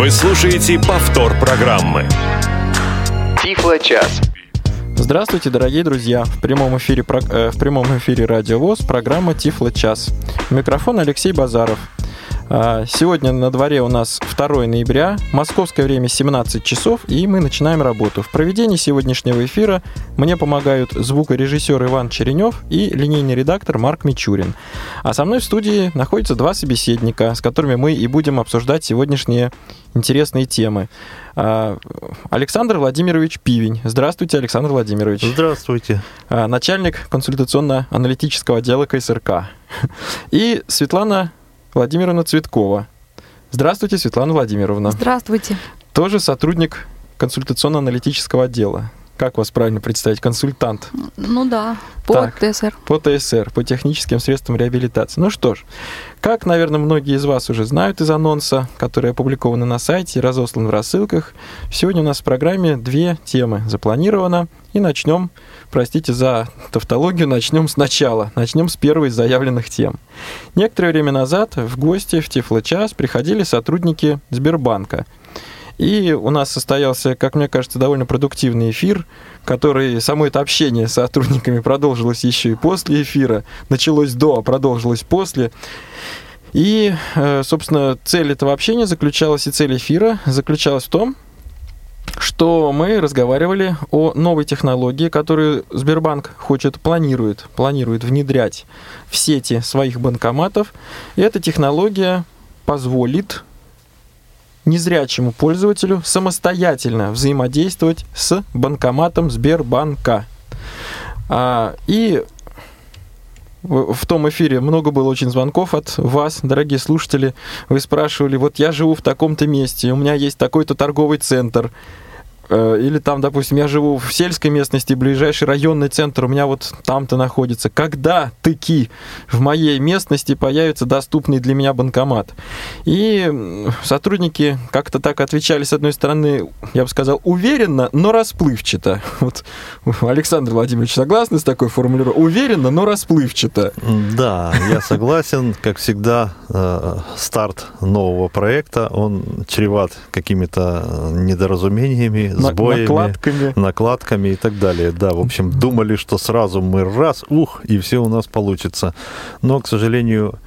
Вы слушаете повтор программы. Тифло-час. Здравствуйте, дорогие друзья! В прямом эфире, э, в прямом эфире Радио ВОЗ программа Тифло-час. Микрофон Алексей Базаров. А, сегодня на дворе у нас 2 ноября, московское время 17 часов, и мы начинаем работу. В проведении сегодняшнего эфира мне помогают звукорежиссер Иван Черенев и линейный редактор Марк Мичурин. А со мной в студии находятся два собеседника, с которыми мы и будем обсуждать сегодняшние интересные темы. А, Александр Владимирович Пивень. Здравствуйте, Александр Владимирович. Здравствуйте. А, начальник консультационно-аналитического отдела КСРК. И Светлана Владимировна Цветкова. Здравствуйте, Светлана Владимировна. Здравствуйте. Тоже сотрудник консультационно-аналитического отдела. Как вас правильно представить? Консультант. Ну да, по так, ТСР. По ТСР, по техническим средствам реабилитации. Ну что ж, как, наверное, многие из вас уже знают из анонса, который опубликован на сайте и разослан в рассылках, сегодня у нас в программе две темы запланировано. И начнем, простите за тавтологию, начнем сначала. Начнем с первой из заявленных тем. Некоторое время назад в гости в Тифло-час приходили сотрудники Сбербанка. И у нас состоялся, как мне кажется, довольно продуктивный эфир, который, само это общение с сотрудниками продолжилось еще и после эфира. Началось до, а продолжилось после. И, э, собственно, цель этого общения заключалась, и цель эфира заключалась в том, что мы разговаривали о новой технологии, которую Сбербанк хочет, планирует, планирует внедрять в сети своих банкоматов. И эта технология позволит незрячему пользователю самостоятельно взаимодействовать с банкоматом Сбербанка. А, и в том эфире много было очень звонков от вас, дорогие слушатели. Вы спрашивали, вот я живу в таком-то месте, у меня есть такой-то торговый центр, или там, допустим, я живу в сельской местности, ближайший районный центр у меня вот там-то находится. Когда таки в моей местности появится доступный для меня банкомат? И сотрудники как-то так отвечали, с одной стороны, я бы сказал, уверенно, но расплывчато. Вот Александр Владимирович согласны с такой формулировкой? Уверенно, но расплывчато. Да, я согласен. Как всегда, э, старт нового проекта, он чреват какими-то недоразумениями, сбоями, накладками. накладками и так далее. Да, в общем, думали, что сразу мы раз, ух, и все у нас получится. Но, к сожалению,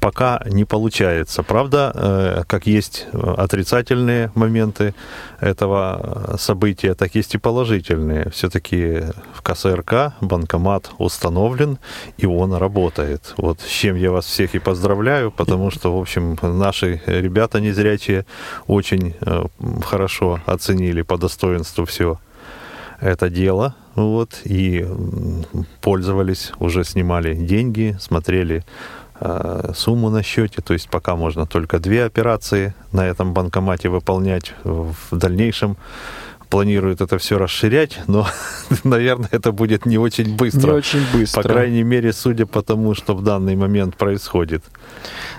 пока не получается. Правда, э, как есть отрицательные моменты этого события, так есть и положительные. Все-таки в КСРК банкомат установлен, и он работает. Вот с чем я вас всех и поздравляю, потому что, в общем, наши ребята незрячие очень э, хорошо оценили по достоинству все это дело, вот, и пользовались, уже снимали деньги, смотрели Э, сумму на счете. То есть пока можно только две операции на этом банкомате выполнять. В дальнейшем планируют это все расширять, но, наверное, это будет не очень быстро. Не очень быстро. По крайней мере, судя по тому, что в данный момент происходит.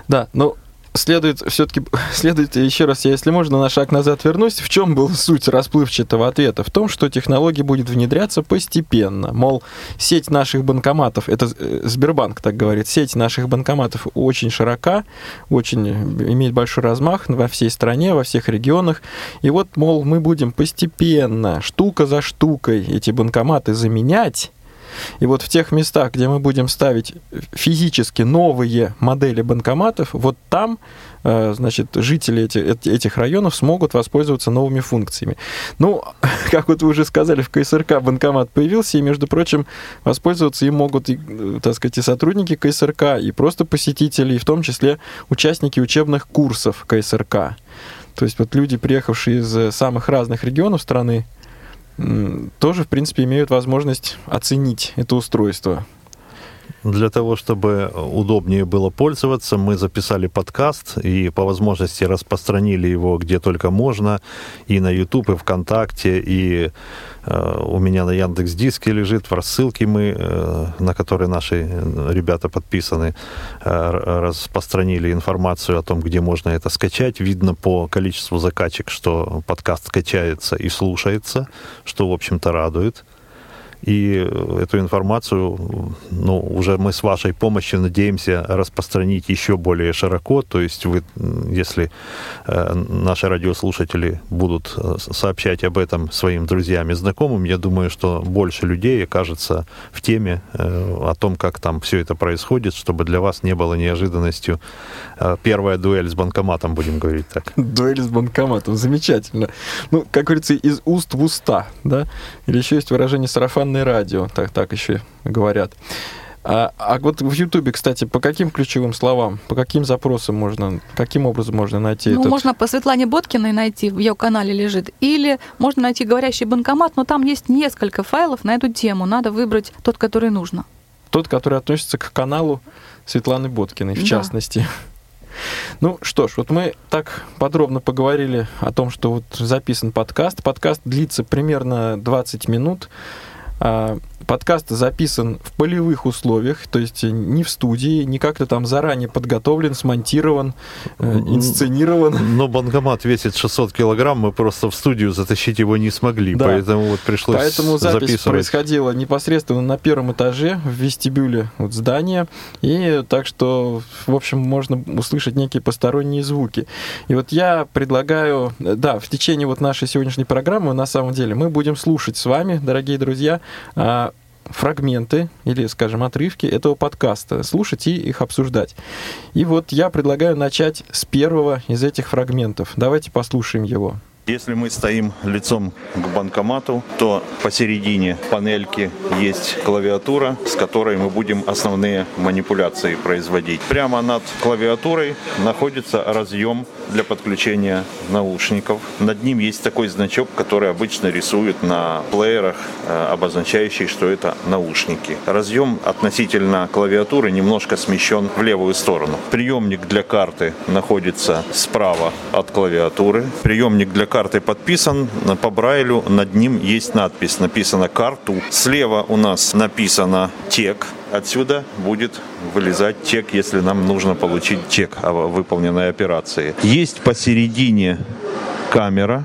Да, ну, следует все-таки, следует еще раз, я, если можно, на шаг назад вернусь. В чем был суть расплывчатого ответа? В том, что технология будет внедряться постепенно. Мол, сеть наших банкоматов, это э, Сбербанк так говорит, сеть наших банкоматов очень широка, очень имеет большой размах во всей стране, во всех регионах. И вот, мол, мы будем постепенно, штука за штукой эти банкоматы заменять и вот в тех местах, где мы будем ставить физически новые модели банкоматов, вот там э, значит, жители этих районов смогут воспользоваться новыми функциями. Ну, как вот вы уже сказали, в КСРК банкомат появился, и, между прочим, воспользоваться им могут, и, так сказать, и сотрудники КСРК, и просто посетители, и в том числе участники учебных курсов КСРК. То есть вот люди, приехавшие из самых разных регионов страны, тоже, в принципе, имеют возможность оценить это устройство. Для того, чтобы удобнее было пользоваться, мы записали подкаст и по возможности распространили его где только можно, и на YouTube, и ВКонтакте, и э, у меня на Яндекс Диске лежит в рассылке мы, э, на которой наши ребята подписаны, э, распространили информацию о том, где можно это скачать. Видно по количеству закачек, что подкаст скачается и слушается, что, в общем-то, радует. И эту информацию, ну, уже мы с вашей помощью надеемся распространить еще более широко. То есть вы, если э, наши радиослушатели будут э, сообщать об этом своим друзьям и знакомым, я думаю, что больше людей окажется в теме э, о том, как там все это происходит, чтобы для вас не было неожиданностью. Первая дуэль с банкоматом, будем говорить так. Дуэль с банкоматом, замечательно. Ну, как говорится, из уст в уста, да? Или еще есть выражение сарафанное радио, так, так еще говорят. А, а вот в Ютубе, кстати, по каким ключевым словам, по каким запросам можно, каким образом можно найти Ну, этот... можно по Светлане Боткиной найти, в ее канале лежит, или можно найти говорящий банкомат, но там есть несколько файлов на эту тему, надо выбрать тот, который нужно. Тот, который относится к каналу Светланы Боткиной, в да. частности. Ну что ж, вот мы так подробно поговорили о том, что вот записан подкаст. Подкаст длится примерно 20 минут. А, подкаст записан в полевых условиях, то есть не в студии, не как-то там заранее подготовлен, смонтирован, э, инсценирован. Но банкомат весит 600 килограмм, мы просто в студию затащить его не смогли, да. поэтому вот пришлось Поэтому запись записывать. происходила непосредственно на первом этаже, в вестибюле вот здания, и так что, в общем, можно услышать некие посторонние звуки. И вот я предлагаю, да, в течение вот нашей сегодняшней программы, на самом деле, мы будем слушать с вами, дорогие друзья, фрагменты или, скажем, отрывки этого подкаста, слушать и их обсуждать. И вот я предлагаю начать с первого из этих фрагментов. Давайте послушаем его. Если мы стоим лицом к банкомату, то посередине панельки есть клавиатура, с которой мы будем основные манипуляции производить. Прямо над клавиатурой находится разъем для подключения наушников. Над ним есть такой значок, который обычно рисуют на плеерах, э, обозначающий, что это наушники. Разъем относительно клавиатуры немножко смещен в левую сторону. Приемник для карты находится справа от клавиатуры. Приемник для карты подписан по Брайлю, над ним есть надпись, написано «карту». Слева у нас написано «тек», Отсюда будет вылезать чек, если нам нужно получить чек о выполненной операции. Есть посередине камера,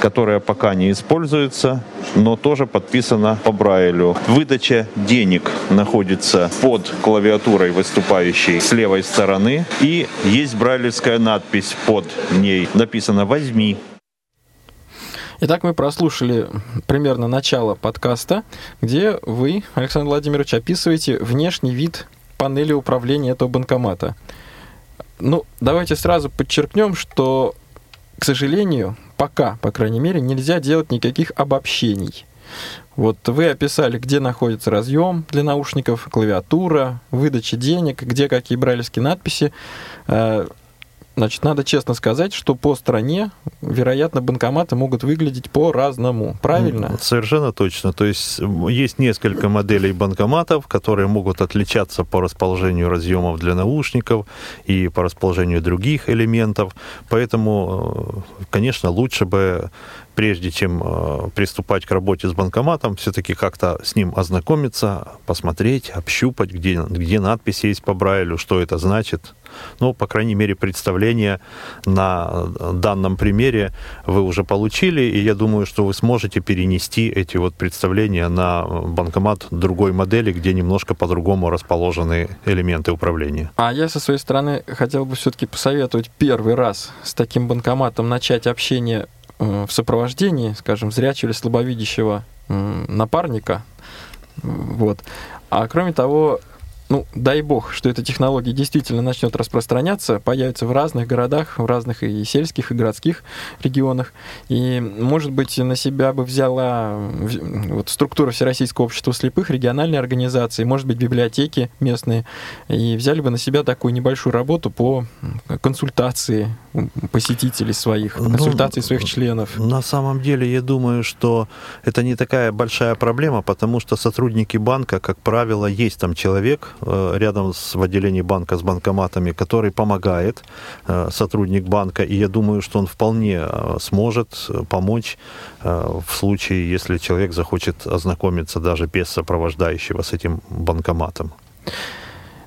которая пока не используется, но тоже подписана по Брайлю. Выдача денег находится под клавиатурой выступающей с левой стороны. И есть брайлевская надпись под ней. Написано «Возьми». Итак, мы прослушали примерно начало подкаста, где вы, Александр Владимирович, описываете внешний вид панели управления этого банкомата. Ну, давайте сразу подчеркнем, что, к сожалению, пока, по крайней мере, нельзя делать никаких обобщений. Вот вы описали, где находится разъем для наушников, клавиатура, выдача денег, где какие брайлевские надписи. Значит, надо честно сказать, что по стране, вероятно, банкоматы могут выглядеть по-разному. Правильно? Совершенно точно. То есть есть несколько моделей банкоматов, которые могут отличаться по расположению разъемов для наушников и по расположению других элементов. Поэтому, э, конечно, лучше бы прежде чем э, приступать к работе с банкоматом, все-таки как-то с ним ознакомиться, посмотреть, общупать, где, где надпись есть по Брайлю, что это значит. Ну, по крайней мере, представление на данном примере вы уже получили, и я думаю, что вы сможете перенести эти вот представления на банкомат другой модели, где немножко по-другому расположены элементы управления. А я со своей стороны хотел бы все-таки посоветовать первый раз с таким банкоматом начать общение Э, в сопровождении, скажем, зрячего или слабовидящего напарника. Вот. А кроме того, ну, дай бог, что эта технология действительно начнет распространяться, появится в разных городах, в разных и сельских, и городских регионах. И, может быть, на себя бы взяла вот, структура Всероссийского общества слепых, региональные организации, может быть, библиотеки местные, и взяли бы на себя такую небольшую работу по консультации посетителей своих, по ну, консультации ну, своих членов. На самом деле, я думаю, что это не такая большая проблема, потому что сотрудники банка, как правило, есть там человек, рядом с, в отделении банка с банкоматами, который помогает, э, сотрудник банка, и я думаю, что он вполне э, сможет помочь в случае, если человек захочет ознакомиться даже без сопровождающего с этим банкоматом.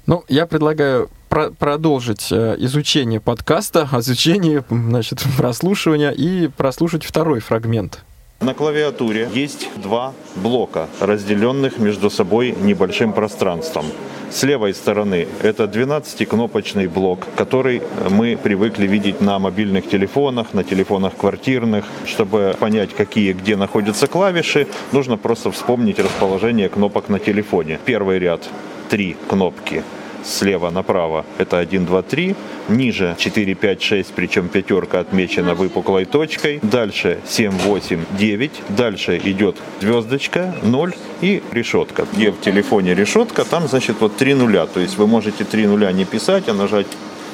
Ну, я предлагаю про продолжить изучение подкаста, изучение, значит, прослушивания и прослушать второй фрагмент. На клавиатуре есть два блока, разделенных между собой небольшим пространством. С левой стороны это 12-кнопочный блок, который мы привыкли видеть на мобильных телефонах, на телефонах квартирных. Чтобы понять, какие где находятся клавиши, нужно просто вспомнить расположение кнопок на телефоне. Первый ряд три кнопки слева направо. Это 1, 2, 3, ниже 4, 5, 6, причем пятерка отмечена выпуклой точкой, дальше 7, 8, 9, дальше идет звездочка, 0 и решетка. Где в телефоне решетка, там значит вот 3 нуля, то есть вы можете 3 нуля не писать, а нажать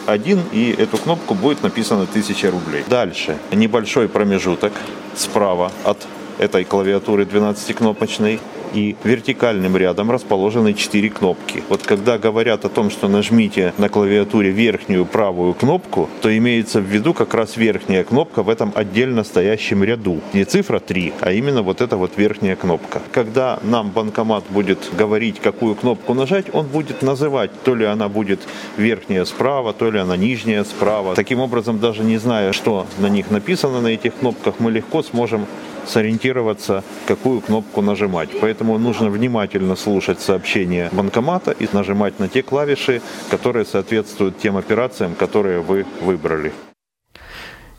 один, и эту кнопку будет написано 1000 рублей. Дальше небольшой промежуток справа от этой клавиатуры 12-кнопочной и вертикальным рядом расположены четыре кнопки. Вот когда говорят о том, что нажмите на клавиатуре верхнюю правую кнопку, то имеется в виду как раз верхняя кнопка в этом отдельно стоящем ряду. Не цифра 3, а именно вот эта вот верхняя кнопка. Когда нам банкомат будет говорить, какую кнопку нажать, он будет называть, то ли она будет верхняя справа, то ли она нижняя справа. Таким образом, даже не зная, что на них написано на этих кнопках, мы легко сможем сориентироваться, какую кнопку нажимать. Поэтому нужно внимательно слушать сообщения банкомата и нажимать на те клавиши, которые соответствуют тем операциям, которые вы выбрали.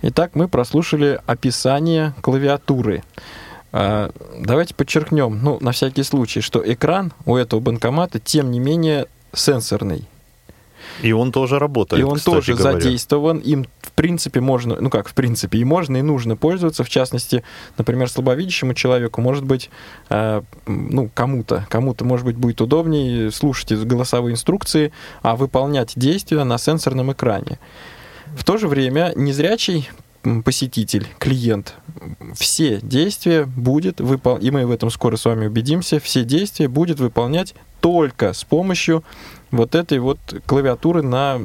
Итак, мы прослушали описание клавиатуры. А, давайте подчеркнем, ну, на всякий случай, что экран у этого банкомата, тем не менее, сенсорный. И он тоже работает. И он тоже говоря. задействован. Им, в принципе, можно, ну как, в принципе, и можно, и нужно пользоваться. В частности, например, слабовидящему человеку, может быть, э, ну, кому-то, кому-то, может быть, будет удобнее слушать голосовые инструкции, а выполнять действия на сенсорном экране. В то же время незрячий посетитель, клиент, все действия будет выполнять, и мы в этом скоро с вами убедимся, все действия будет выполнять только с помощью вот этой вот клавиатуры на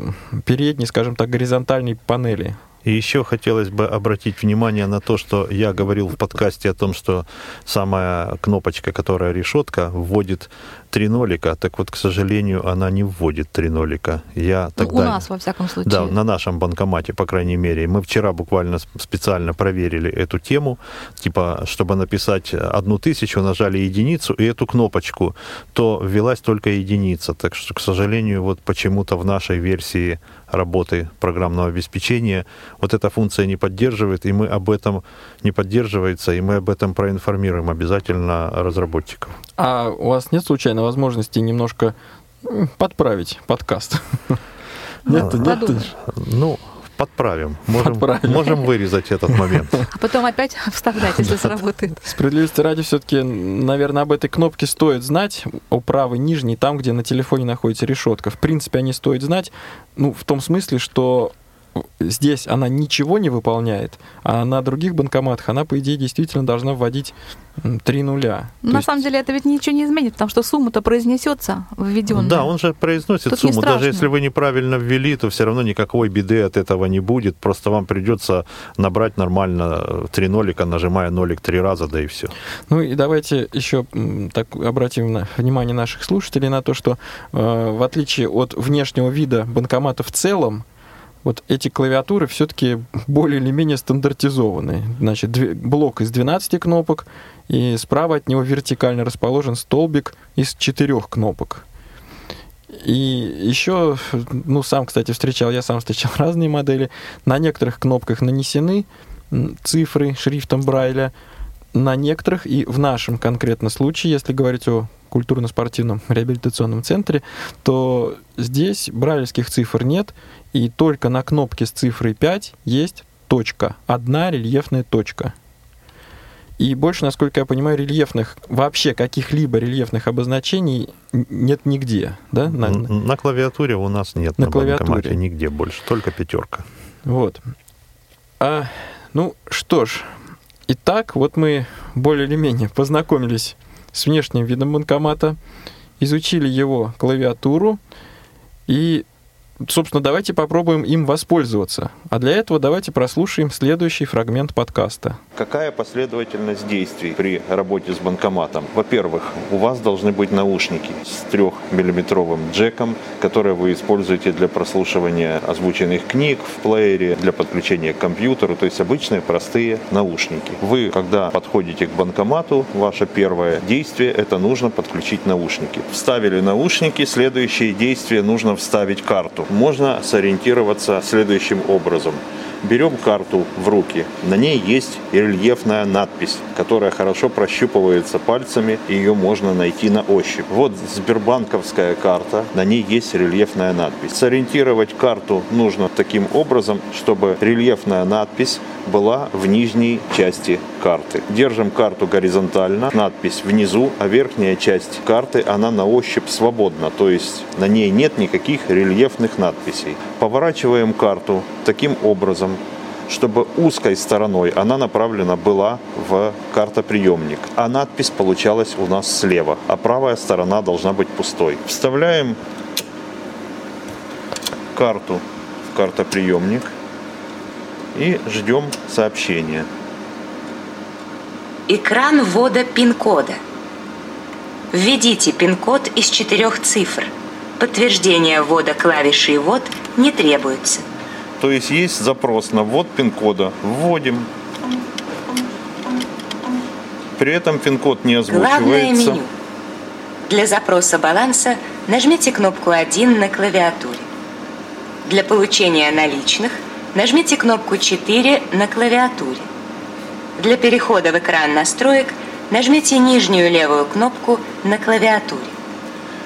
передней, скажем так, горизонтальной панели. И еще хотелось бы обратить внимание на то, что я говорил в подкасте о том, что самая кнопочка, которая решетка, вводит три нолика, так вот, к сожалению, она не вводит три нолика. Я тогда... Ну, у нас, во всяком случае. Да, на нашем банкомате, по крайней мере. Мы вчера буквально специально проверили эту тему, типа, чтобы написать одну тысячу, нажали единицу, и эту кнопочку, то ввелась только единица. Так что, к сожалению, вот почему-то в нашей версии работы программного обеспечения вот эта функция не поддерживает, и мы об этом не поддерживается, и мы об этом проинформируем обязательно разработчиков. А у вас нет случайно возможности немножко подправить подкаст? Нет, нет. Ну, подправим. Можем, подправим. можем вырезать этот момент. А потом опять вставлять, если сработает. Справедливости ради, все-таки, наверное, об этой кнопке стоит знать, о правой нижней, там, где на телефоне находится решетка. В принципе, они стоит знать, ну, в том смысле, что здесь она ничего не выполняет, а на других банкоматах она, по идее, действительно должна вводить три нуля. На есть... самом деле это ведь ничего не изменит, потому что сумма-то произнесется введенная. Да, он же произносит Тут сумму. Даже если вы неправильно ввели, то все равно никакой беды от этого не будет. Просто вам придется набрать нормально три нолика, нажимая нолик три раза, да и все. Ну и давайте еще так обратим внимание наших слушателей на то, что э, в отличие от внешнего вида банкомата в целом, вот эти клавиатуры все-таки более или менее стандартизованы. Значит, блок из 12 кнопок, и справа от него вертикально расположен столбик из четырех кнопок. И еще, ну, сам, кстати, встречал, я сам встречал разные модели. На некоторых кнопках нанесены цифры шрифтом Брайля, на некоторых, и в нашем конкретно случае, если говорить о культурно-спортивном реабилитационном центре, то здесь брайлевских цифр нет, и только на кнопке с цифрой 5 есть точка, одна рельефная точка. И больше, насколько я понимаю, рельефных, вообще каких-либо рельефных обозначений нет нигде, да? На, на клавиатуре у нас нет, на, на клавиатуре нигде больше, только пятерка. Вот. А, ну что ж, итак, вот мы более или менее познакомились с внешним видом банкомата, изучили его клавиатуру и собственно, давайте попробуем им воспользоваться. А для этого давайте прослушаем следующий фрагмент подкаста. Какая последовательность действий при работе с банкоматом? Во-первых, у вас должны быть наушники с трехмиллиметровым джеком, которые вы используете для прослушивания озвученных книг в плеере, для подключения к компьютеру, то есть обычные простые наушники. Вы, когда подходите к банкомату, ваше первое действие – это нужно подключить наушники. Вставили наушники, следующее действие – нужно вставить карту можно сориентироваться следующим образом. Берем карту в руки. На ней есть рельефная надпись, которая хорошо прощупывается пальцами, ее можно найти на ощупь. Вот Сбербанковская карта, на ней есть рельефная надпись. Сориентировать карту нужно таким образом, чтобы рельефная надпись была в нижней части карты. Держим карту горизонтально, надпись внизу, а верхняя часть карты, она на ощупь свободна, то есть на ней нет никаких рельефных надписей. Поворачиваем карту таким образом, чтобы узкой стороной она направлена была в картоприемник, а надпись получалась у нас слева, а правая сторона должна быть пустой. Вставляем карту в картоприемник – и ждем сообщения. Экран ввода пин-кода. Введите пин-код из четырех цифр. Подтверждение ввода клавиши «Ввод» не требуется. То есть есть запрос на ввод пин-кода. Вводим. При этом пин-код не озвучивается. Главное меню. Для запроса баланса нажмите кнопку 1 на клавиатуре. Для получения наличных – нажмите кнопку 4 на клавиатуре. Для перехода в экран настроек нажмите нижнюю левую кнопку на клавиатуре.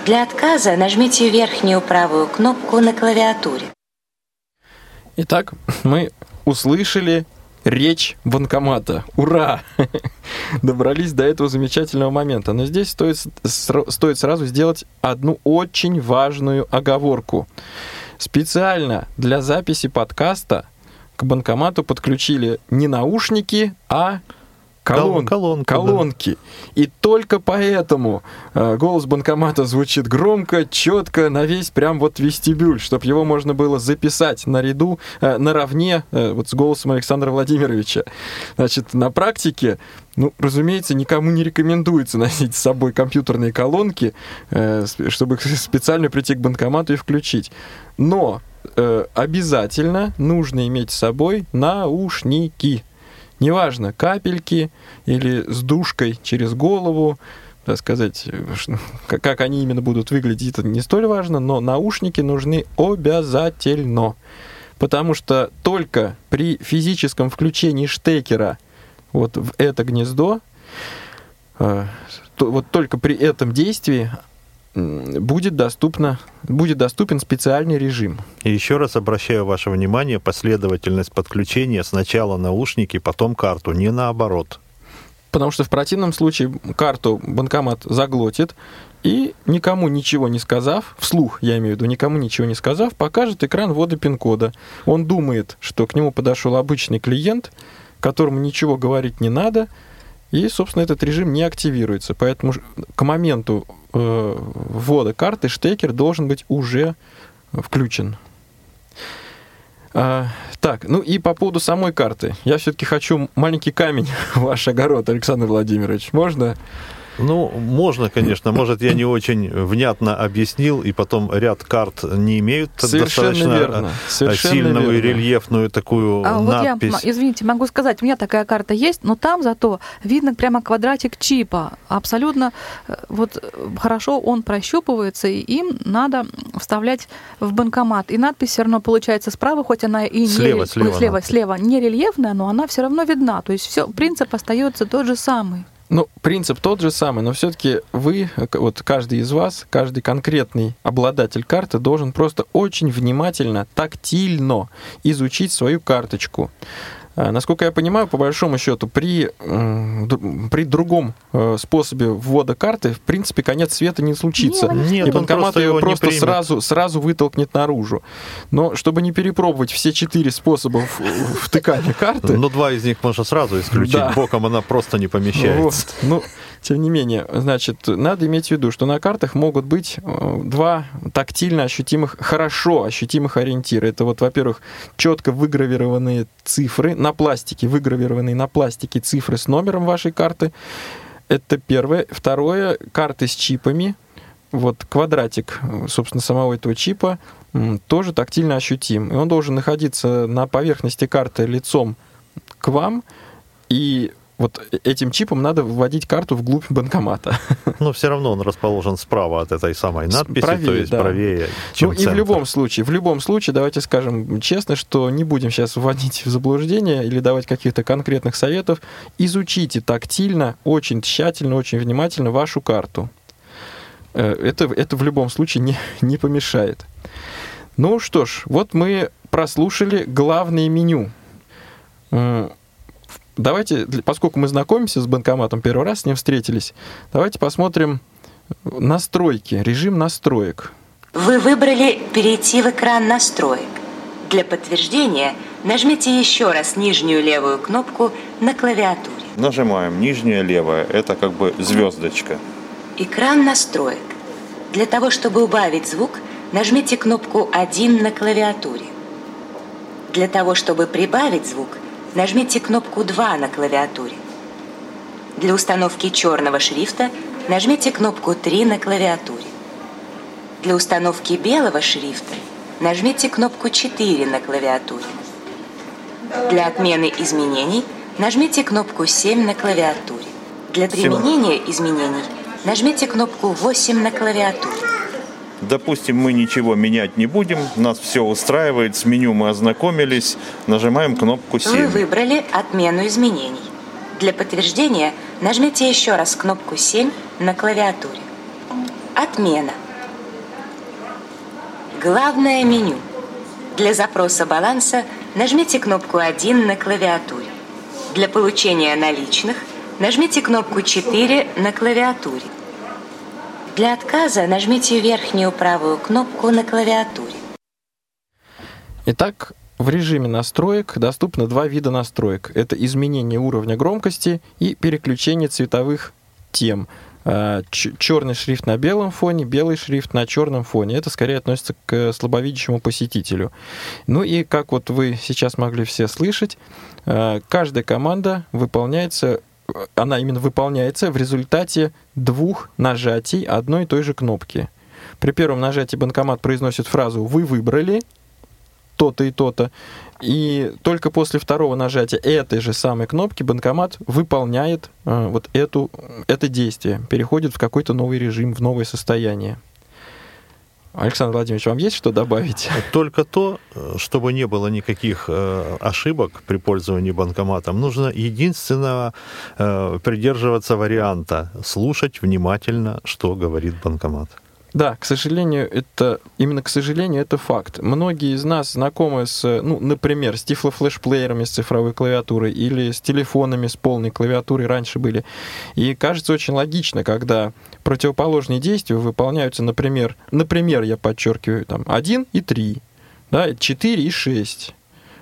Для отказа нажмите верхнюю правую кнопку на клавиатуре. Итак, мы услышали речь банкомата. Ура! Добрались до этого замечательного момента. Но здесь стоит, стоит сразу сделать одну очень важную оговорку. Специально для записи подкаста к банкомату подключили не наушники, а колон, колонку, колонки. Да. И только поэтому э, голос банкомата звучит громко, четко, на весь прям вот вестибюль, чтобы его можно было записать наряду, э, наравне э, вот с голосом Александра Владимировича. Значит, на практике ну, разумеется, никому не рекомендуется носить с собой компьютерные колонки, э, чтобы специально прийти к банкомату и включить. Но обязательно нужно иметь с собой наушники. Неважно, капельки или с душкой через голову, так сказать, как они именно будут выглядеть, это не столь важно, но наушники нужны обязательно. Потому что только при физическом включении штекера вот в это гнездо, э, вот только при этом действии будет, доступно, будет доступен специальный режим. И еще раз обращаю ваше внимание, последовательность подключения сначала наушники, потом карту, не наоборот. Потому что в противном случае карту банкомат заглотит, и никому ничего не сказав, вслух я имею в виду, никому ничего не сказав, покажет экран ввода пин-кода. Он думает, что к нему подошел обычный клиент, которому ничего говорить не надо, и, собственно, этот режим не активируется. Поэтому к моменту э, ввода карты штекер должен быть уже включен. А, так, ну и по поводу самой карты. Я все-таки хочу маленький камень в ваш огород, Александр Владимирович. Можно? Ну, можно, конечно. Может, я не очень внятно объяснил, и потом ряд карт не имеют Совершенно достаточно верно. Совершенно сильную верно. рельефную такую а надпись. Вот я, извините, могу сказать, у меня такая карта есть, но там зато видно прямо квадратик чипа. Абсолютно э, вот хорошо он прощупывается, и им надо вставлять в банкомат. И надпись все равно получается справа, хоть она и слева, не, слева, слева, слева не рельефная, но она все равно видна. То есть все, принцип остается тот же самый. Ну, принцип тот же самый, но все-таки вы, вот каждый из вас, каждый конкретный обладатель карты должен просто очень внимательно, тактильно изучить свою карточку. А, насколько я понимаю, по большому счету, при, при другом э, способе ввода карты, в принципе, конец света не случится. Нет, и банкомат просто ее просто сразу, сразу вытолкнет наружу. Но чтобы не перепробовать все четыре способа втыкания карты... Ну, два из них можно сразу исключить. Боком она просто не помещается. Ну, Тем не менее, значит, надо иметь в виду, что на картах могут быть э, два тактильно ощутимых, хорошо ощутимых ориентира. Это вот, во-первых, четко выгравированные цифры на пластике, выгравированные на пластике цифры с номером вашей карты. Это первое. Второе, карты с чипами. Вот квадратик, собственно, самого этого чипа тоже тактильно ощутим. И он должен находиться на поверхности карты лицом к вам, и вот этим чипом надо вводить карту вглубь банкомата. Но все равно он расположен справа от этой самой надписи, правее, то есть да. правее, чем Ну и в любом случае, в любом случае, давайте скажем честно, что не будем сейчас вводить в заблуждение или давать каких-то конкретных советов. Изучите тактильно, очень тщательно, очень внимательно вашу карту. Э, это, это в любом случае не, не помешает. Ну что ж, вот мы прослушали главное меню давайте, поскольку мы знакомимся с банкоматом, первый раз с ним встретились, давайте посмотрим настройки, режим настроек. Вы выбрали перейти в экран настроек. Для подтверждения нажмите еще раз нижнюю левую кнопку на клавиатуре. Нажимаем нижняя левая, это как бы звездочка. Экран настроек. Для того, чтобы убавить звук, нажмите кнопку 1 на клавиатуре. Для того, чтобы прибавить звук – нажмите кнопку 2 на клавиатуре. Для установки черного шрифта нажмите кнопку 3 на клавиатуре. Для установки белого шрифта нажмите кнопку 4 на клавиатуре. Для отмены изменений нажмите кнопку 7 на клавиатуре. Для применения изменений нажмите кнопку 8 на клавиатуре. Допустим, мы ничего менять не будем, нас все устраивает, с меню мы ознакомились, нажимаем кнопку 7. Вы выбрали отмену изменений. Для подтверждения нажмите еще раз кнопку 7 на клавиатуре. Отмена. Главное меню. Для запроса баланса нажмите кнопку 1 на клавиатуре. Для получения наличных нажмите кнопку 4 на клавиатуре. Для отказа нажмите верхнюю правую кнопку на клавиатуре. Итак, в режиме настроек доступно два вида настроек. Это изменение уровня громкости и переключение цветовых тем. А, черный шрифт на белом фоне, белый шрифт на черном фоне. Это скорее относится к слабовидящему посетителю. Ну и как вот вы сейчас могли все слышать, а, каждая команда выполняется она именно выполняется в результате двух нажатий одной и той же кнопки. При первом нажатии банкомат произносит фразу «Вы выбрали то-то и то-то», и только после второго нажатия этой же самой кнопки банкомат выполняет э, вот эту, это действие, переходит в какой-то новый режим, в новое состояние. Александр Владимирович, вам есть что добавить? Только то, чтобы не было никаких э, ошибок при пользовании банкоматом, нужно единственно э, придерживаться варианта слушать внимательно, что говорит банкомат. Да, к сожалению, это именно к сожалению это факт. Многие из нас знакомы с, ну, например, с тифлофлешплеерами с цифровой клавиатурой или с телефонами с полной клавиатурой раньше были. И кажется очень логично, когда противоположные действия выполняются, например, например, я подчеркиваю, там 1 и 3, да, 4 и 6.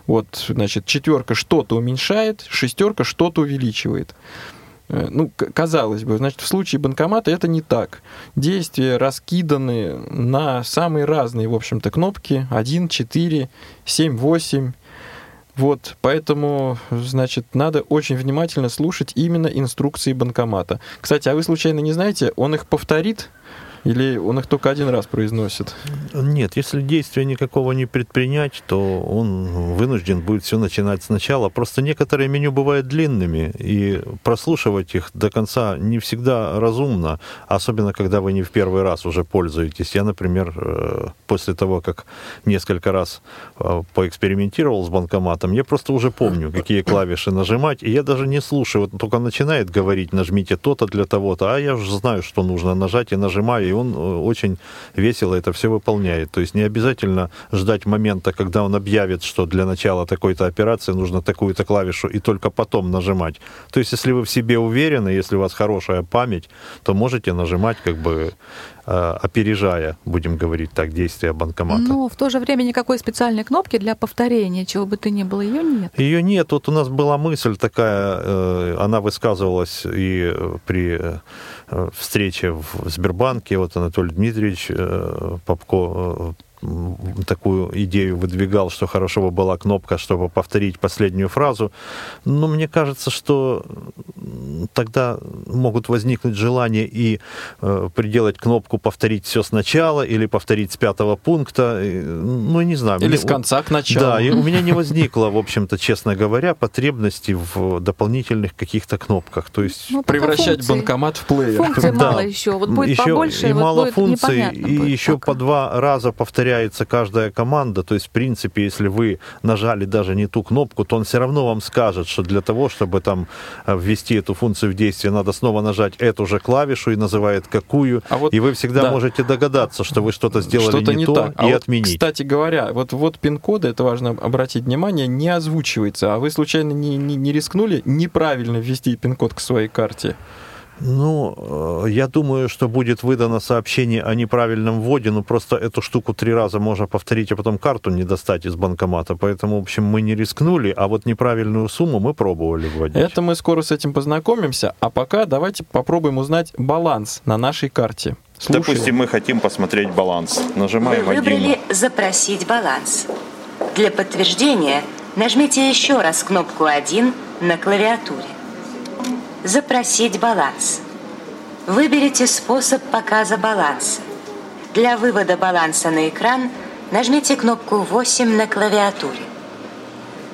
Вот, значит, четверка что-то уменьшает, шестерка что-то увеличивает. Э, ну, казалось бы, значит, в случае банкомата это не так. Действия раскиданы на самые разные, в общем-то, кнопки. 1, 4, 7, 8. Вот, поэтому, значит, надо очень внимательно слушать именно инструкции банкомата. Кстати, а вы случайно не знаете, он их повторит или он их только один раз произносит? Нет, если действия никакого не предпринять, то он вынужден будет все начинать сначала. Просто некоторые меню бывают длинными, и прослушивать их до конца не всегда разумно, особенно когда вы не в первый раз уже пользуетесь. Я, например, э, после того, как несколько раз э, поэкспериментировал с банкоматом, я просто уже помню, какие клавиши нажимать, и я даже не слушаю, вот только начинает говорить, нажмите то-то для того-то, а я уже знаю, что нужно нажать, и нажимаю, и он э, очень весело это все выполняет. То есть не обязательно ждать момента, когда он объявит, что для начала такой-то операции нужно такую-то клавишу, и только потом нажимать. То есть если вы в себе уверены, если у вас хорошая память, то можете нажимать как бы опережая, будем говорить так, действия банкомата. Но в то же время никакой специальной кнопки для повторения, чего бы то ни было, ее нет. Ее нет. Вот у нас была мысль такая, э, она высказывалась и при встрече в Сбербанке. Вот Анатолий Дмитриевич Попко такую идею выдвигал, что хорошо бы была кнопка, чтобы повторить последнюю фразу. Но мне кажется, что тогда могут возникнуть желания и э, приделать кнопку «повторить все сначала» или «повторить с пятого пункта». Ну, не знаю. Или мне, с конца к началу. Да, и у меня не возникло, в общем-то, честно говоря, потребности в дополнительных каких-то кнопках. То есть ну, превращать функции, банкомат в плеер. Функций да. мало еще. Вот будет еще, побольше, и вот мало будет функций, и еще по два раза повторяется каждая команда. То есть, в принципе, если вы нажали даже не ту кнопку, то он все равно вам скажет, что для того, чтобы там э, ввести эту функцию в действие, надо снова нажать эту же клавишу и называет какую. А вот, и вы всегда да. можете догадаться, что вы что-то сделали что не, не то так. А и вот, отменить. Кстати говоря, вот, вот пин-коды, это важно обратить внимание, не озвучивается. А вы случайно не, не, не рискнули неправильно ввести пин-код к своей карте? Ну, э, я думаю, что будет выдано сообщение о неправильном вводе, но просто эту штуку три раза можно повторить, а потом карту не достать из банкомата. Поэтому, в общем, мы не рискнули, а вот неправильную сумму мы пробовали вводить. Это мы скоро с этим познакомимся, а пока давайте попробуем узнать баланс на нашей карте. Слушаем. Допустим, мы хотим посмотреть баланс. Нажимаем Вы выбрали один. «Запросить баланс». Для подтверждения нажмите еще раз кнопку «1» на клавиатуре. Запросить баланс. Выберите способ показа баланса. Для вывода баланса на экран нажмите кнопку 8 на клавиатуре.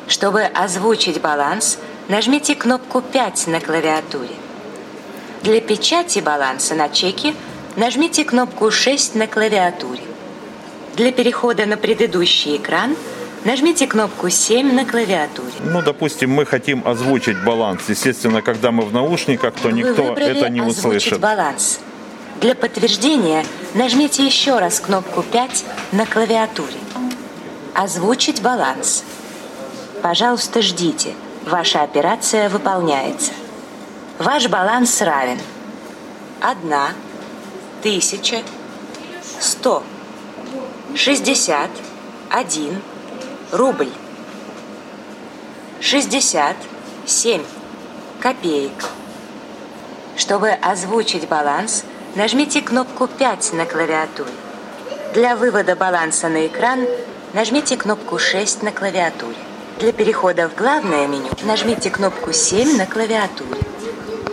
Чтобы озвучить баланс, нажмите кнопку 5 на клавиатуре. Для печати баланса на чеке нажмите кнопку 6 на клавиатуре. Для перехода на предыдущий экран – Нажмите кнопку 7 на клавиатуре. Ну, допустим, мы хотим озвучить баланс. Естественно, когда мы в наушниках, то никто это не услышит. баланс. Для подтверждения нажмите еще раз кнопку 5 на клавиатуре. Озвучить баланс. Пожалуйста, ждите. Ваша операция выполняется. Ваш баланс равен 1, 1000, 100, 60, 1, рубль. 67 копеек. Чтобы озвучить баланс, нажмите кнопку 5 на клавиатуре. Для вывода баланса на экран нажмите кнопку 6 на клавиатуре. Для перехода в главное меню нажмите кнопку 7 на клавиатуре.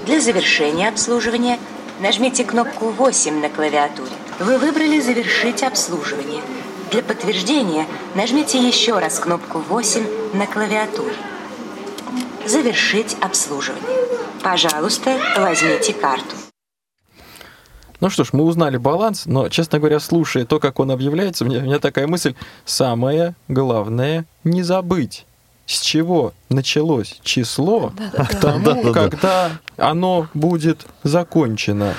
Для завершения обслуживания нажмите кнопку 8 на клавиатуре. Вы выбрали «Завершить обслуживание». Для подтверждения нажмите еще раз кнопку 8 на клавиатуре. Завершить обслуживание. Пожалуйста, возьмите карту. Ну что ж, мы узнали баланс, но, честно говоря, слушая то, как он объявляется, у меня, у меня такая мысль, самое главное не забыть с чего началось число к тому, когда оно будет закончено.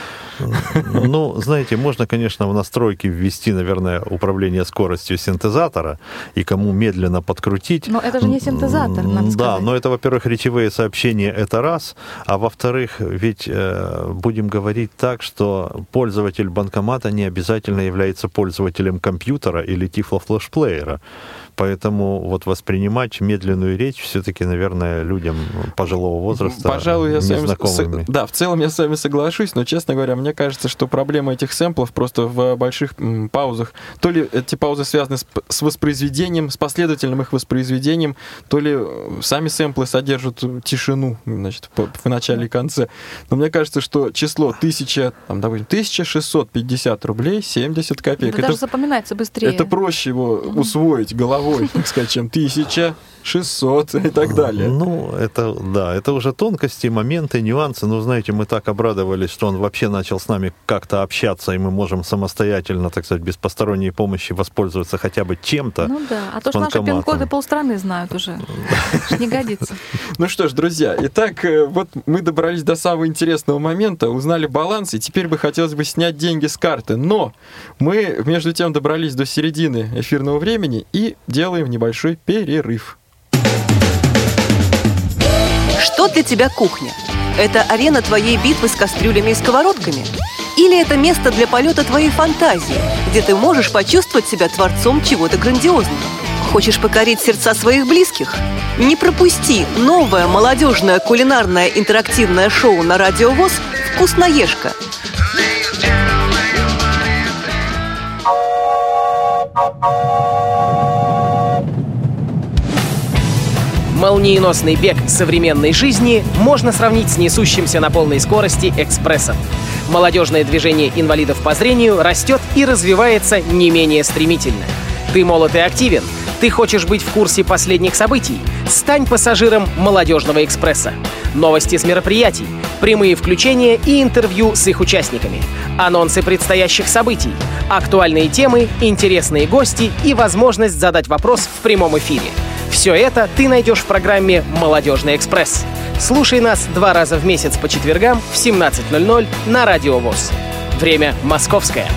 Ну, знаете, можно, конечно, в настройки ввести, наверное, управление скоростью синтезатора и кому медленно подкрутить. Но это же не синтезатор, надо сказать. Да, но это, во-первых, речевые сообщения, это раз, а во-вторых, ведь э, будем говорить так, что пользователь банкомата не обязательно является пользователем компьютера или тифло-флешплеера. Поэтому вот воспринимать медленную речь все-таки, наверное, людям пожилого возраста Пожалуй, я с вами, да, в целом я с вами соглашусь, но, честно говоря, мне кажется, что проблема этих сэмплов просто в больших паузах. То ли эти паузы связаны с, с воспроизведением, с последовательным их воспроизведением, то ли э, сами сэмплы содержат тишину, значит, в, в начале и конце. Но мне кажется, что число 1000, там, допустим, 1650 рублей 70 копеек. Да это, даже запоминается быстрее. Это проще его усвоить головой так сказать, чем тысяча, 600 и так далее. Ну, это, да, это уже тонкости, моменты, нюансы. Но, знаете, мы так обрадовались, что он вообще начал с нами как-то общаться, и мы можем самостоятельно, так сказать, без посторонней помощи воспользоваться хотя бы чем-то. Ну да, а то, что наши пин-коды полстраны знают уже. Не годится. Ну что ж, друзья, итак, э, вот мы добрались до самого интересного момента, узнали баланс, и теперь бы хотелось бы снять деньги с карты. Но мы, между тем, добрались до середины эфирного времени и делаем небольшой перерыв. Что для тебя кухня? Это арена твоей битвы с кастрюлями и сковородками? Или это место для полета твоей фантазии, где ты можешь почувствовать себя творцом чего-то грандиозного? Хочешь покорить сердца своих близких? Не пропусти новое молодежное кулинарное интерактивное шоу на Радио ВОЗ «Вкусноежка». Молниеносный бег современной жизни можно сравнить с несущимся на полной скорости экспрессом. Молодежное движение инвалидов по зрению растет и развивается не менее стремительно. Ты молод и активен – ты хочешь быть в курсе последних событий? Стань пассажиром «Молодежного экспресса». Новости с мероприятий, прямые включения и интервью с их участниками, анонсы предстоящих событий, актуальные темы, интересные гости и возможность задать вопрос в прямом эфире. Все это ты найдешь в программе «Молодежный экспресс». Слушай нас два раза в месяц по четвергам в 17.00 на Радио ВОЗ. Время московское.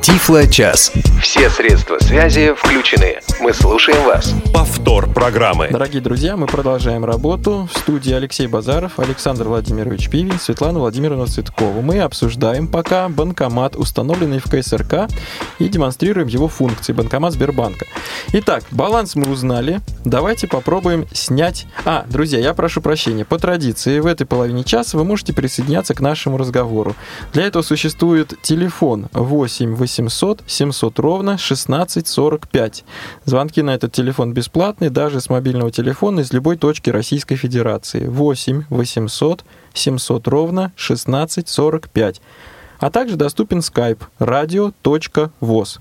Тифло-час. Все средства связи включены. Мы слушаем вас. Повтор программы. Дорогие друзья, мы продолжаем работу. В студии Алексей Базаров, Александр Владимирович Пивин, Светлана Владимировна Цветкова. Мы обсуждаем пока банкомат, установленный в КСРК, и демонстрируем его функции. Банкомат Сбербанка. Итак, баланс мы узнали. Давайте попробуем снять... А, друзья, я прошу прощения. По традиции, в этой половине часа вы можете присоединяться к нашему разговору. Для этого существует телефон 8 800 700 ровно 1645. Звонки на этот телефон бесплатные, даже с мобильного телефона из любой точки Российской Федерации. 8 800 700 ровно 1645. А также доступен skype radio.voz.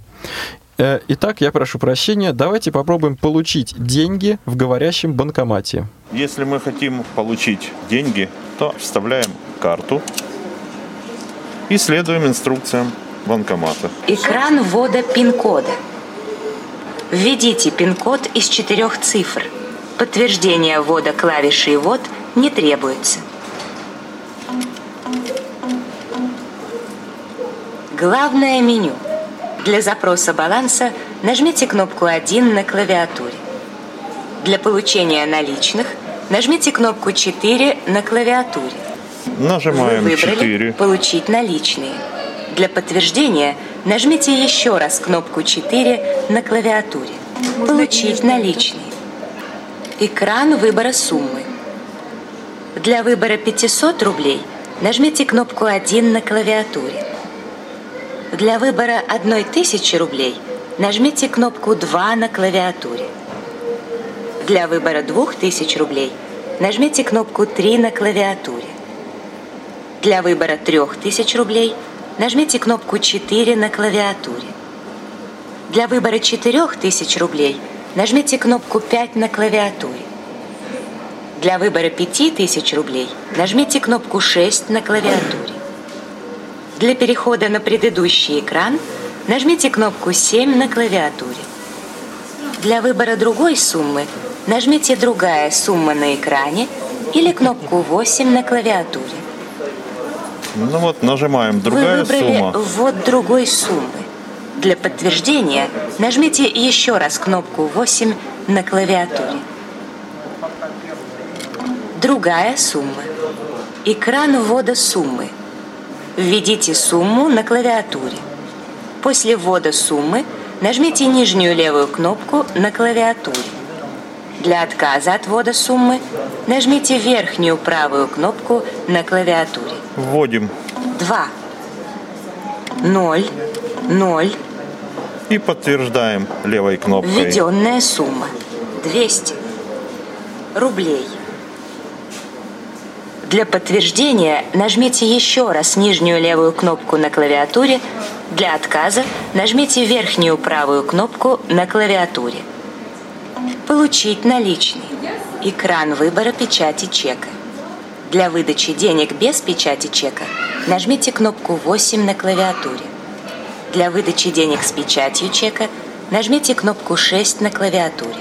Э, итак, я прошу прощения, давайте попробуем получить деньги в говорящем банкомате. Если мы хотим получить деньги, то вставляем карту и следуем инструкциям банкомата. Экран ввода пин-кода. Введите пин-код из четырех цифр. Подтверждение ввода клавиши «Ввод» не требуется. Главное меню. Для запроса баланса нажмите кнопку 1 на клавиатуре. Для получения наличных нажмите кнопку 4 на клавиатуре. Нажимаем Вы выбрали 4. «Получить наличные». Для подтверждения нажмите еще раз кнопку 4 на клавиатуре. Получить наличные. Экран выбора суммы. Для выбора 500 рублей нажмите кнопку 1 на клавиатуре. Для выбора 1000 рублей нажмите кнопку 2 на клавиатуре. Для выбора 2000 рублей нажмите кнопку 3 на клавиатуре. Для выбора 3000 рублей – нажмите кнопку 4 на клавиатуре. Для выбора 4000 рублей нажмите кнопку 5 на клавиатуре. Для выбора 5000 рублей нажмите кнопку 6 на клавиатуре. Для перехода на предыдущий экран нажмите кнопку 7 на клавиатуре. Для выбора другой суммы нажмите «Другая сумма на экране» или кнопку 8 на клавиатуре. Ну вот, нажимаем «Другая Вы выбрали сумма». ввод другой суммы. Для подтверждения нажмите еще раз кнопку 8 на клавиатуре. Другая сумма. Экран ввода суммы. Введите сумму на клавиатуре. После ввода суммы нажмите нижнюю левую кнопку на клавиатуре. Для отказа от ввода суммы нажмите верхнюю правую кнопку на клавиатуре. Вводим. Два. Ноль. Ноль. И подтверждаем левой кнопкой. Введенная сумма. 200 рублей. Для подтверждения нажмите еще раз нижнюю левую кнопку на клавиатуре. Для отказа нажмите верхнюю правую кнопку на клавиатуре. Получить наличный. Экран выбора печати чека. Для выдачи денег без печати чека нажмите кнопку 8 на клавиатуре. Для выдачи денег с печатью чека нажмите кнопку 6 на клавиатуре.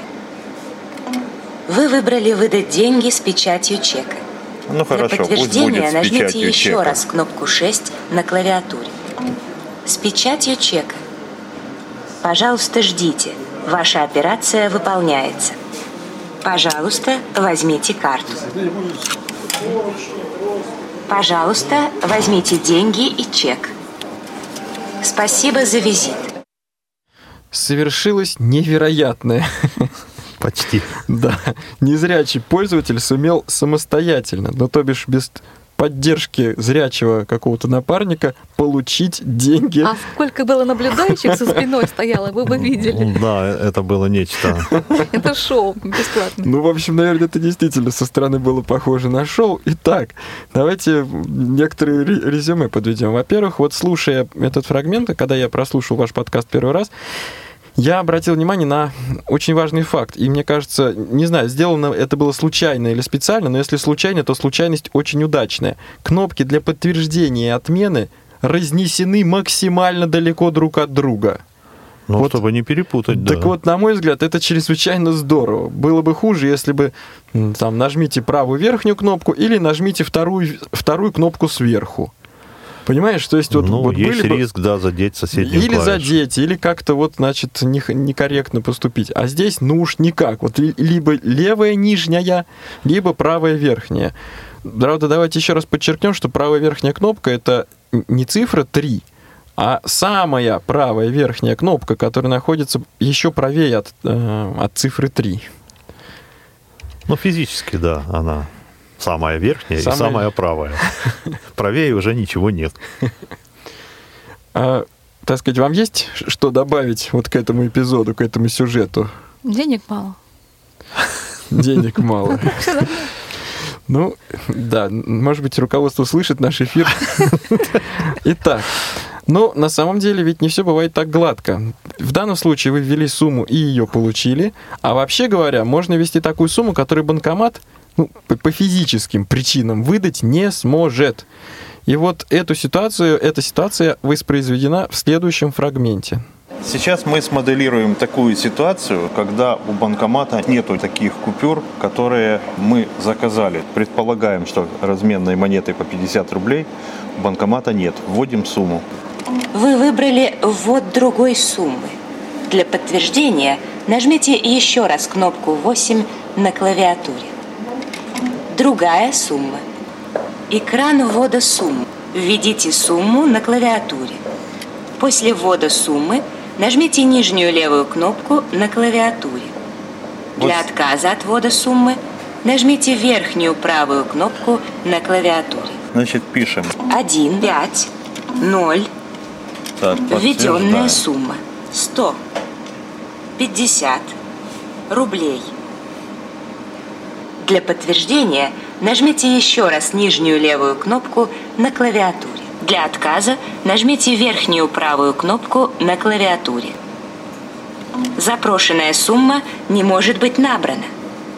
Вы выбрали выдать деньги с печатью чека. Ну хорошо, Для пусть подтверждения будет с нажмите еще чека. раз кнопку 6 на клавиатуре. С печатью чека. Пожалуйста, ждите. Ваша операция выполняется. Пожалуйста, возьмите карту. Пожалуйста, возьмите деньги и чек. Спасибо за визит. Совершилось невероятное. Почти. Да. Незрячий пользователь сумел самостоятельно, ну то бишь без поддержки зрячего какого-то напарника получить деньги. А сколько было наблюдающих со спиной стояло, вы бы видели. Да, это было нечто. Это шоу бесплатно. Ну, в общем, наверное, это действительно со стороны было похоже на шоу. Итак, давайте некоторые резюме подведем. Во-первых, вот слушая этот фрагмент, когда я прослушал ваш подкаст первый раз, я обратил внимание на очень важный факт. И мне кажется, не знаю, сделано это было случайно или специально, но если случайно, то случайность очень удачная. Кнопки для подтверждения и отмены разнесены максимально далеко друг от друга. Ну, вот, чтобы не перепутать, так да. вот, на мой взгляд, это чрезвычайно здорово. Было бы хуже, если бы там нажмите правую верхнюю кнопку или нажмите вторую, вторую кнопку сверху. Понимаешь, то есть вот, ну, вот есть были риск, да, задеть соседнюю Или клавишу. задеть, или как-то вот, значит, не, некорректно поступить. А здесь, ну уж никак. Вот либо левая нижняя, либо правая верхняя. Правда, давайте еще раз подчеркнем, что правая верхняя кнопка это не цифра 3, а самая правая верхняя кнопка, которая находится еще правее от, э, от цифры 3. Ну, физически, да, она Самая верхняя самая... и самая правая. Правее уже ничего нет. А, так сказать, вам есть что добавить вот к этому эпизоду, к этому сюжету? Денег мало. Денег мало. Ну, да, может быть, руководство слышит наш эфир. Итак, но на самом деле ведь не все бывает так гладко. В данном случае вы ввели сумму и ее получили, а вообще говоря, можно ввести такую сумму, которую банкомат ну, по физическим причинам выдать не сможет. И вот эту ситуацию, эта ситуация воспроизведена в следующем фрагменте. Сейчас мы смоделируем такую ситуацию, когда у банкомата нету таких купюр, которые мы заказали. Предполагаем, что разменной монеты по 50 рублей у банкомата нет. Вводим сумму. Вы выбрали ввод другой суммы. Для подтверждения нажмите еще раз кнопку 8 на клавиатуре. Другая сумма. Экран ввода суммы. Введите сумму на клавиатуре. После ввода суммы нажмите нижнюю левую кнопку на клавиатуре. Для отказа от ввода суммы нажмите верхнюю правую кнопку на клавиатуре. Значит, пишем. 1, 5, 0. Так, Введенная сумма. 100. 50 рублей. Для подтверждения нажмите еще раз нижнюю левую кнопку на клавиатуре. Для отказа нажмите верхнюю правую кнопку на клавиатуре. Запрошенная сумма не может быть набрана.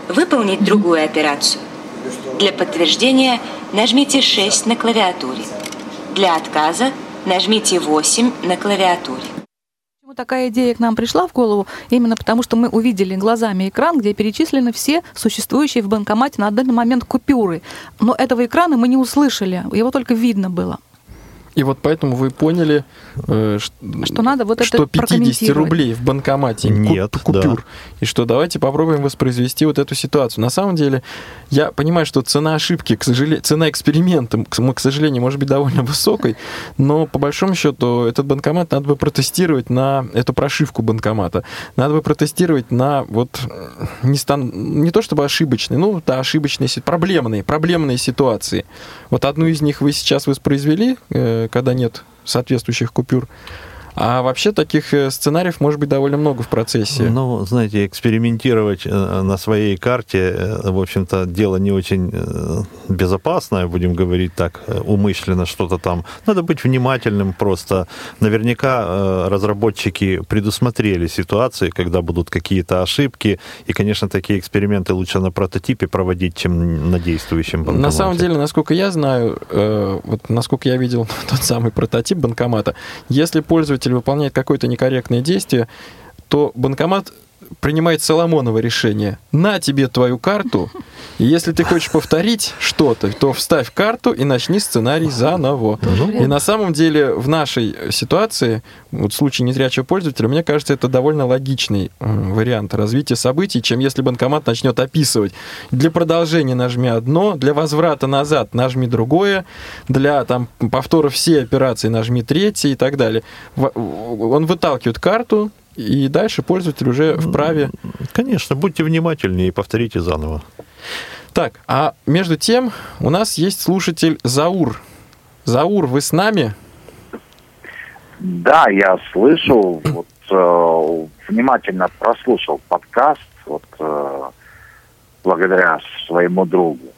Выполнить другую операцию. Для подтверждения нажмите 6 на клавиатуре. Для отказа нажмите 8 на клавиатуре. Такая идея к нам пришла в голову именно потому, что мы увидели глазами экран, где перечислены все существующие в банкомате на данный момент купюры. Но этого экрана мы не услышали, его только видно было. И вот поэтому вы поняли, э, что надо вот что 50 рублей в банкомате нет купюр. Да. И что давайте попробуем воспроизвести вот эту ситуацию. На самом деле, я понимаю, что цена ошибки, к сожалению, цена эксперимента, к сожалению, может быть довольно высокой, но по большому счету этот банкомат надо бы протестировать на эту прошивку банкомата. Надо бы протестировать на вот не, стан... не то чтобы ошибочные, ну да, ошибочные, проблемные, проблемные ситуации. Вот одну из них вы сейчас воспроизвели, э, когда нет соответствующих купюр. А вообще таких э, сценариев может быть довольно много в процессе. Ну, знаете, экспериментировать э, на своей карте, э, в общем-то, дело не очень безопасное, будем говорить так, умышленно что-то там. Надо быть внимательным просто. Наверняка разработчики предусмотрели ситуации, когда будут какие-то ошибки, и, конечно, такие эксперименты лучше на прототипе проводить, чем на действующем банкомате. На самом деле, насколько я знаю, вот насколько я видел тот самый прототип банкомата, если пользователь пользователь выполняет какое-то некорректное действие, то банкомат принимает Соломоново решение. На тебе твою карту, И если ты хочешь повторить что-то, то вставь карту и начни сценарий заново. И на самом деле в нашей ситуации, вот в случае незрячего пользователя, мне кажется, это довольно логичный вариант развития событий, чем если банкомат начнет описывать. Для продолжения нажми одно, для возврата назад нажми другое, для там, повтора всей операции нажми третье и так далее. Он выталкивает карту, и дальше пользователь уже вправе... Конечно, будьте внимательнее и повторите заново. Так, а между тем у нас есть слушатель Заур. Заур, вы с нами? Да, я слышу, вот, э, внимательно прослушал подкаст, вот, э, благодаря своему другу.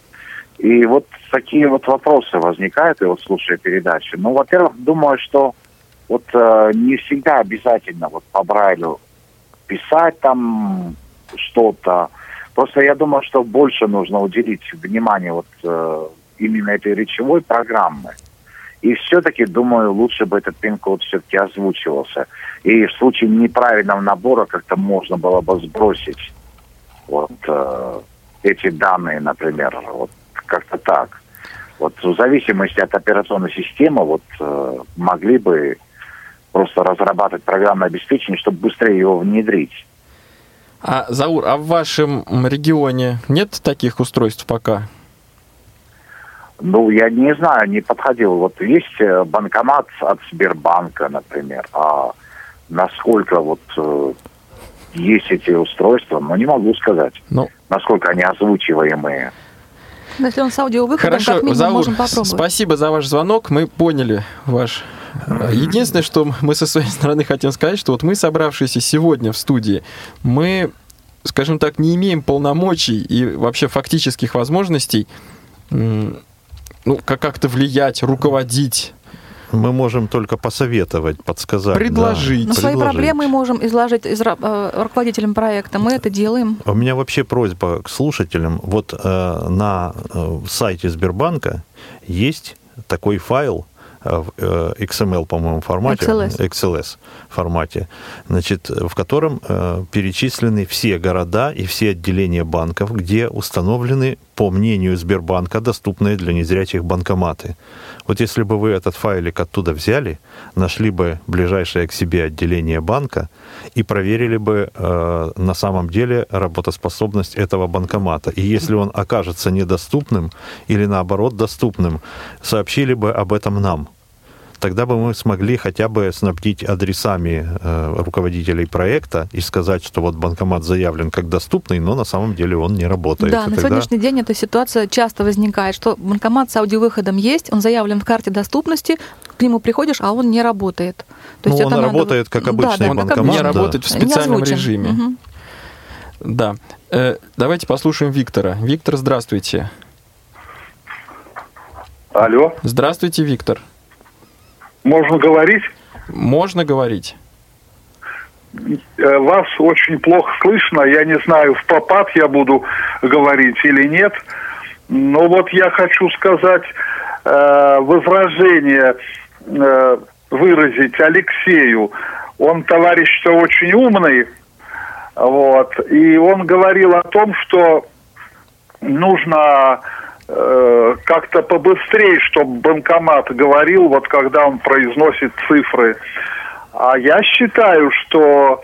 И вот такие вот вопросы возникают, и вот слушая передачу. Ну, во-первых, думаю, что вот э, не всегда обязательно вот по Брайлю писать там что-то. Просто я думаю, что больше нужно уделить внимание вот э, именно этой речевой программы. И все-таки, думаю, лучше бы этот пин-код все-таки озвучивался. И в случае неправильного набора как-то можно было бы сбросить вот э, эти данные, например, вот как-то так. Вот в зависимости от операционной системы вот э, могли бы просто разрабатывать программное обеспечение, чтобы быстрее его внедрить. А, Заур, а в вашем регионе нет таких устройств пока? Ну, я не знаю, не подходил. Вот есть э, банкомат от Сбербанка, например. А насколько вот э, есть эти устройства, ну, не могу сказать. Ну, насколько они озвучиваемые. Но если он с аудиовыходом, Хорошо, как минимум, Заур, можем попробовать. спасибо за ваш звонок. Мы поняли ваш Единственное, что мы со своей стороны хотим сказать, что вот мы, собравшиеся сегодня в студии, мы, скажем так, не имеем полномочий и вообще фактических возможностей ну, как-то влиять, руководить мы можем только посоветовать, подсказать. Предложить. Да. Но свои проблемы можем изложить из, э, руководителям проекта. Мы это делаем. У меня вообще просьба к слушателям. Вот э, на э, сайте Сбербанка есть такой файл, в э, XML, по-моему, формате, XLS. XLS формате, значит, в котором э, перечислены все города и все отделения банков, где установлены, по мнению Сбербанка, доступные для незрячих банкоматы. Вот если бы вы этот файлик оттуда взяли, нашли бы ближайшее к себе отделение банка и проверили бы э, на самом деле работоспособность этого банкомата. И если он окажется недоступным или наоборот доступным, сообщили бы об этом нам тогда бы мы смогли хотя бы снабдить адресами э, руководителей проекта и сказать, что вот банкомат заявлен как доступный, но на самом деле он не работает. Да, и на тогда... сегодняшний день эта ситуация часто возникает, что банкомат с аудиовыходом есть, он заявлен в карте доступности, к нему приходишь, а он не работает. То есть ну, это он надо... работает как обычный да, да, банкомат. Как не да. работает в специальном режиме. Угу. Да. Э, давайте послушаем Виктора. Виктор, здравствуйте. Алло. Здравствуйте, Виктор. Можно говорить? Можно говорить. Э, вас очень плохо слышно. Я не знаю, в попад я буду говорить или нет. Но вот я хочу сказать э, возражение э, выразить Алексею. Он товарищ-то очень умный. Вот. И он говорил о том, что нужно Э, как-то побыстрее, чтобы банкомат говорил, вот когда он произносит цифры. А я считаю, что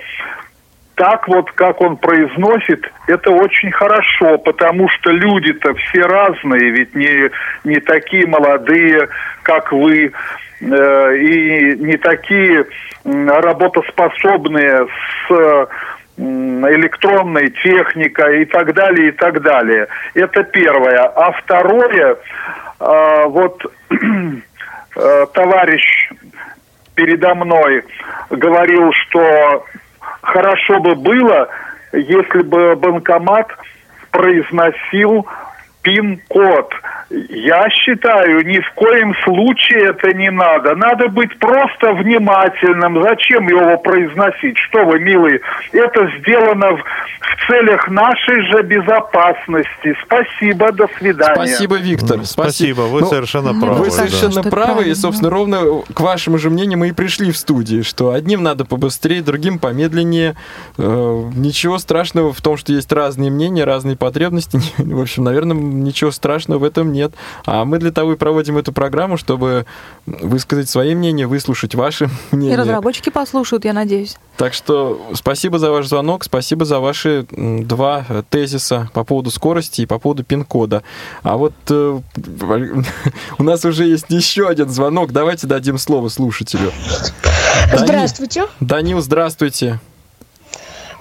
так вот, как он произносит, это очень хорошо, потому что люди-то все разные, ведь не, не такие молодые, как вы, э, и не такие работоспособные с электронной техника и так далее, и так далее. Это первое. А второе, а, вот э, товарищ передо мной говорил, что хорошо бы было, если бы банкомат произносил пин-код. Я считаю, ни в коем случае это не надо. Надо быть просто внимательным. Зачем его произносить? Что вы, милые, это сделано в, в целях нашей же безопасности. Спасибо, до свидания. Спасибо, Виктор. Ну, спасибо, вы ну, совершенно правы. Вы совершенно да. правы, и, собственно, ровно к вашему же мнению мы и пришли в студии, что одним надо побыстрее, другим помедленнее. Э, ничего страшного в том, что есть разные мнения, разные потребности. В общем, наверное, ничего страшного в этом нет нет. А мы для того и проводим эту программу, чтобы высказать свои мнения, выслушать ваши мнения. И разработчики послушают, я надеюсь. Так что спасибо за ваш звонок, спасибо за ваши два тезиса по поводу скорости и по поводу пин-кода. А вот э, у нас уже есть еще один звонок. Давайте дадим слово слушателю. Здравствуйте. Данил, здравствуйте.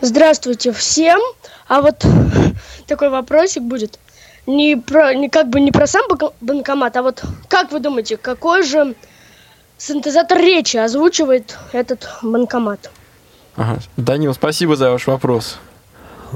Здравствуйте всем. А вот такой вопросик будет не про, не как бы не про сам банкомат, а вот как вы думаете, какой же синтезатор речи озвучивает этот банкомат? Ага. Данил, спасибо за ваш вопрос.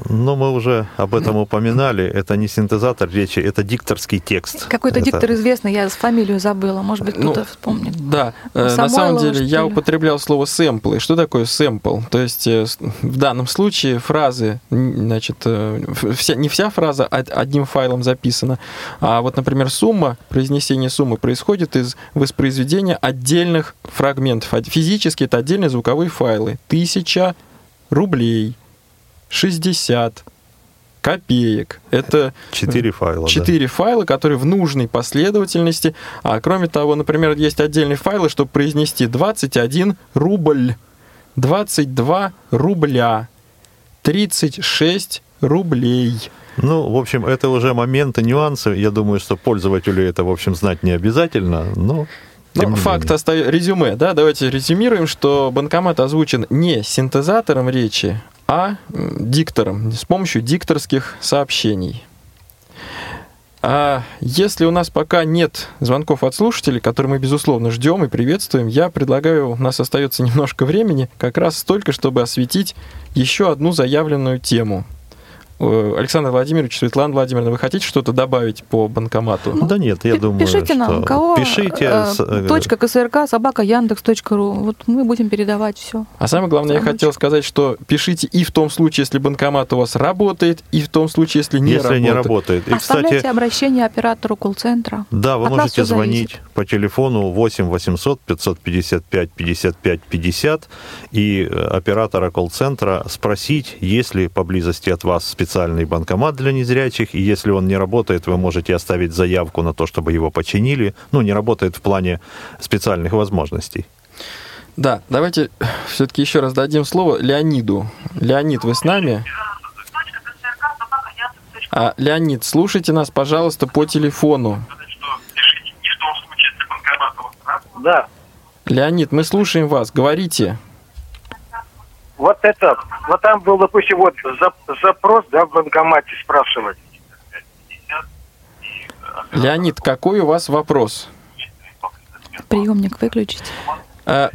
Ну, мы уже об этом упоминали. Это не синтезатор речи, это дикторский текст. Какой-то это... диктор известный, я фамилию забыла. Может быть, кто-то ну, вспомнит. Да, Самойлова, на самом деле я употреблял слово сэмплы. Что такое сэмпл? То есть э, в данном случае фразы, значит, э, вся, не вся фраза одним файлом записана, а вот, например, сумма, произнесение суммы происходит из воспроизведения отдельных фрагментов. Физически это отдельные звуковые файлы. Тысяча рублей – 60 копеек. Это четыре файла. Четыре да. файла, которые в нужной последовательности. А кроме того, например, есть отдельные файлы, чтобы произнести 21 рубль, 22 рубля, 36 рублей. Ну, в общем, это уже моменты, нюансы. Я думаю, что пользователю это, в общем, знать не обязательно, но ну, факт остается резюме, да, давайте резюмируем, что банкомат озвучен не синтезатором речи, а диктором, с помощью дикторских сообщений. А если у нас пока нет звонков от слушателей, которые мы, безусловно, ждем и приветствуем, я предлагаю, у нас остается немножко времени, как раз столько, чтобы осветить еще одну заявленную тему – Александр Владимирович, Светлана Владимировна, вы хотите что-то добавить по банкомату? Ну, да нет, я думаю, Пишите нам, кого? Пишите. Э, э, точка КСРК, собака, Яндекс.ру. Вот мы будем передавать все. А самое главное, Самочек. я хотел сказать, что пишите и в том случае, если банкомат у вас работает, и в том случае, если не если работает. не работает. И, Оставляйте кстати, обращение оператору колл-центра. Да, вы От можете звонить зависит. по телефону 8 800 555 55 50 и оператора колл-центра спросить, есть ли поблизости от вас специалист специальный банкомат для незрячих, и если он не работает, вы можете оставить заявку на то, чтобы его починили. Ну, не работает в плане специальных возможностей. Да, давайте все-таки еще раз дадим слово Леониду. Леонид, вы с нами? А, Леонид, слушайте нас, пожалуйста, по телефону. Да. Леонид, мы слушаем вас, говорите вот это, вот там был, допустим, вот запрос, да, в банкомате спрашивать. Леонид, какой у вас вопрос? Приемник выключить. А,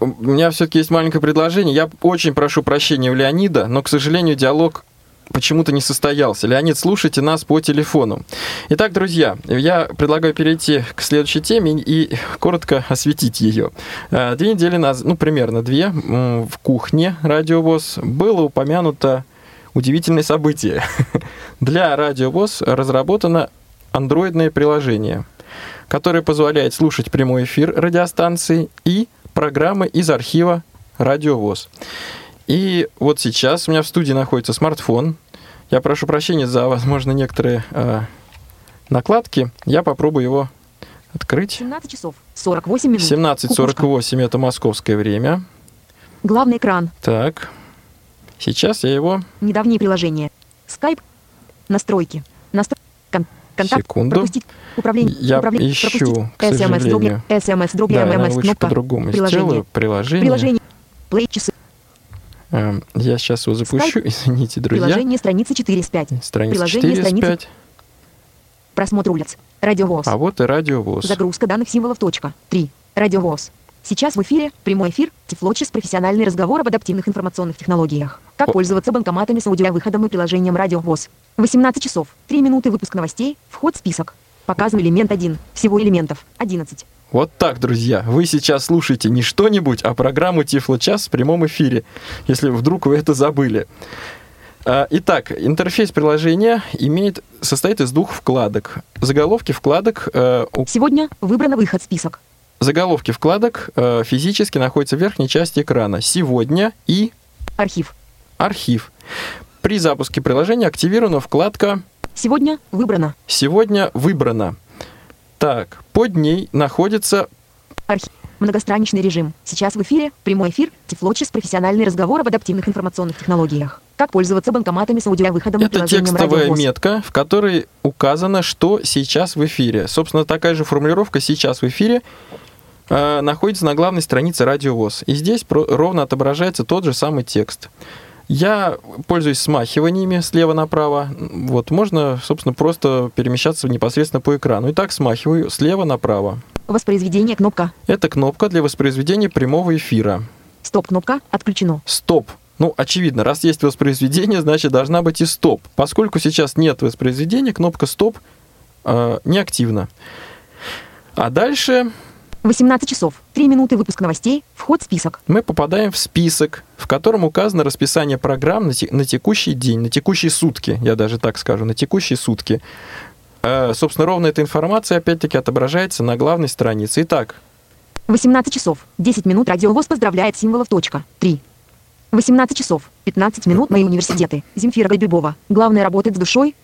у меня все-таки есть маленькое предложение. Я очень прошу прощения у Леонида, но, к сожалению, диалог почему-то не состоялся. Леонид, слушайте нас по телефону. Итак, друзья, я предлагаю перейти к следующей теме и коротко осветить ее. Э, две недели назад, ну, примерно две, в кухне Радиовоз было упомянуто удивительное событие. Для Радиовоз разработано андроидное приложение, которое позволяет слушать прямой эфир радиостанции и программы из архива Радиовоз. И вот сейчас у меня в студии находится смартфон. Я прошу прощения за, возможно, некоторые э, накладки. Я попробую его открыть. 17 часов 48 минут. 17.48 это московское время. Главный экран. Так. Сейчас я его... Недавние приложения. Skype. Настройки. Настро... Кон... Контакт. Секунду. Пропустить. Управление. Я Управление. ищу, Пропустить. к сожалению. SMS, дробь, да, MMS, я кнопка. по-другому приложение. сделаю. Приложение. Приложение. Play часы. Эм, я сейчас его запущу, Skype. извините, друзья. Приложение страницы 4 из 5. Страница Приложение 4 из 5. Просмотр улиц. Радиовоз. А вот и радиовоз. Загрузка данных символов. Точка. 3. Радиовоз. Сейчас в эфире прямой эфир Тифлочес профессиональный разговор об адаптивных информационных технологиях. Как О. пользоваться банкоматами с аудиовыходом и приложением Радиовоз. 18 часов. 3 минуты выпуск новостей. Вход в список. Показан элемент 1. Всего элементов 11. Вот так, друзья. Вы сейчас слушаете не что-нибудь, а программу Тифло час в прямом эфире, если вдруг вы это забыли. А, итак, интерфейс приложения имеет, состоит из двух вкладок. Заголовки вкладок... Э, Сегодня выбрано выход список. Заголовки вкладок э, физически находятся в верхней части экрана. Сегодня и... Архив. Архив. При запуске приложения активирована вкладка... Сегодня выбрано. Сегодня выбрано. Так, под ней находится... Архив. Многостраничный режим. Сейчас в эфире прямой эфир Тифлочис профессиональный разговор об адаптивных информационных технологиях. Как пользоваться банкоматами с аудиовыходом Это текстовая метка, в которой указано, что сейчас в эфире. Собственно, такая же формулировка «сейчас в эфире» э, находится на главной странице Радио ВОЗ. И здесь про- ровно отображается тот же самый текст. Я пользуюсь смахиваниями слева направо. Вот, можно, собственно, просто перемещаться непосредственно по экрану. Итак, смахиваю слева направо. Воспроизведение кнопка. Это кнопка для воспроизведения прямого эфира. Стоп-кнопка отключено. Стоп. Ну, очевидно, раз есть воспроизведение, значит, должна быть и стоп. Поскольку сейчас нет воспроизведения, кнопка стоп э, неактивна. А дальше 18 часов, 3 минуты выпуск новостей, вход в список. Мы попадаем в список, в котором указано расписание программ на, те, на текущий день, на текущие сутки, я даже так скажу, на текущие сутки. Э, собственно, ровно эта информация, опять-таки, отображается на главной странице. Итак. 18 часов, 10 минут радиовоз поздравляет символов точка. 3. 18 часов, 15 минут мои университеты. Земфира Гайбюбова. Главное работает с душой.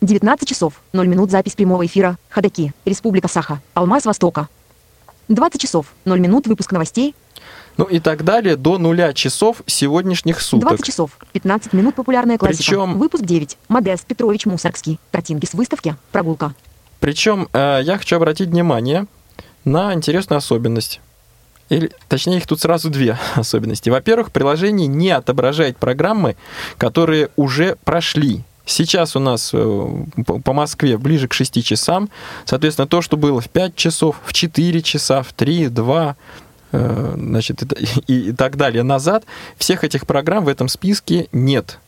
19 часов, 0 минут запись прямого эфира. Хадаки. Республика Саха. Алмаз Востока. 20 часов, 0 минут выпуск новостей. Ну и так далее до нуля часов сегодняшних суток. 20 часов, 15 минут популярная классика. Причем... Выпуск 9. Модест Петрович Мусоргский. Картинки с выставки. Прогулка. Причем э, я хочу обратить внимание на интересную особенность. Или, точнее, их тут сразу две особенности. Во-первых, приложение не отображает программы, которые уже прошли Сейчас у нас э, по Москве ближе к 6 часам. Соответственно, то, что было в 5 часов, в 4 часа, в 3, 2, э, значит, и, и так далее назад, всех этих программ в этом списке нет.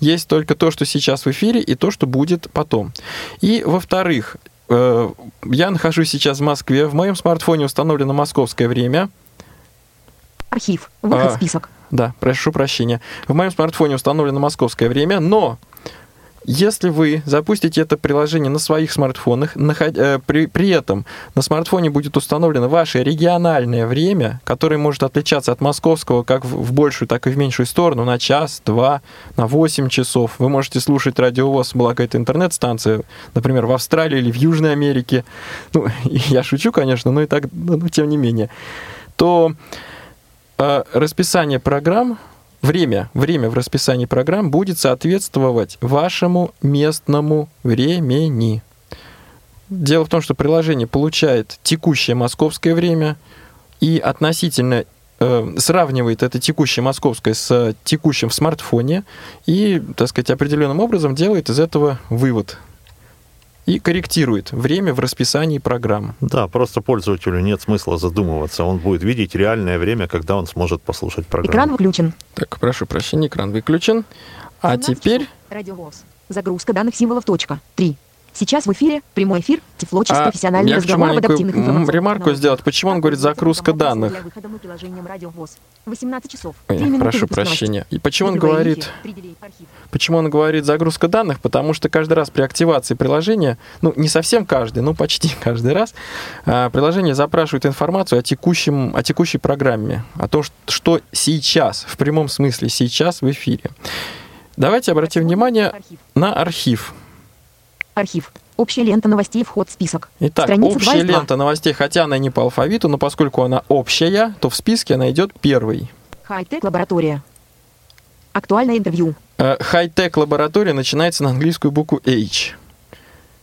Есть только то, что сейчас в эфире, и то, что будет потом. И, во-вторых, э, я нахожусь сейчас в Москве, в моем смартфоне установлено московское время. Архив, выход а, список. Да, прошу прощения. В моем смартфоне установлено московское время, но если вы запустите это приложение на своих смартфонах, э, при, этом на смартфоне будет установлено ваше региональное время, которое может отличаться от московского как в, большую, так и в меньшую сторону, на час, два, на 8 часов. Вы можете слушать радиовоз, благо это интернет-станция, например, в Австралии или в Южной Америке. Ну, я шучу, конечно, но и так, но тем не менее. То э, расписание программ время, время в расписании программ будет соответствовать вашему местному времени. Дело в том, что приложение получает текущее московское время и относительно э, сравнивает это текущее московское с текущим в смартфоне и, так сказать, определенным образом делает из этого вывод и корректирует время в расписании программ. Да, просто пользователю нет смысла задумываться. Он будет видеть реальное время, когда он сможет послушать программу. Экран выключен. Так, прошу прощения, экран выключен. А теперь... Радиовоз. Загрузка данных символов точка. 3. Сейчас в эфире прямой эфир Тифлочис а профессиональный я разговор об адаптивных информационных ремарку сделать. Почему он говорит загрузка данных? 18 часов. Ой, прошу прощения. И почему он говорит... Почему он говорит загрузка данных? Потому что каждый раз при активации приложения, ну, не совсем каждый, но почти каждый раз, а, приложение запрашивает информацию о, текущем, о текущей программе, о том, что сейчас, в прямом смысле сейчас в эфире. Давайте обратим внимание на архив. Архив. Общая лента новостей, вход в список. Итак, Страница общая лента новостей, хотя она не по алфавиту, но поскольку она общая, то в списке она идет первой. Хай-тек лаборатория. Актуальное интервью. Э, хай-тек лаборатория начинается на английскую букву H.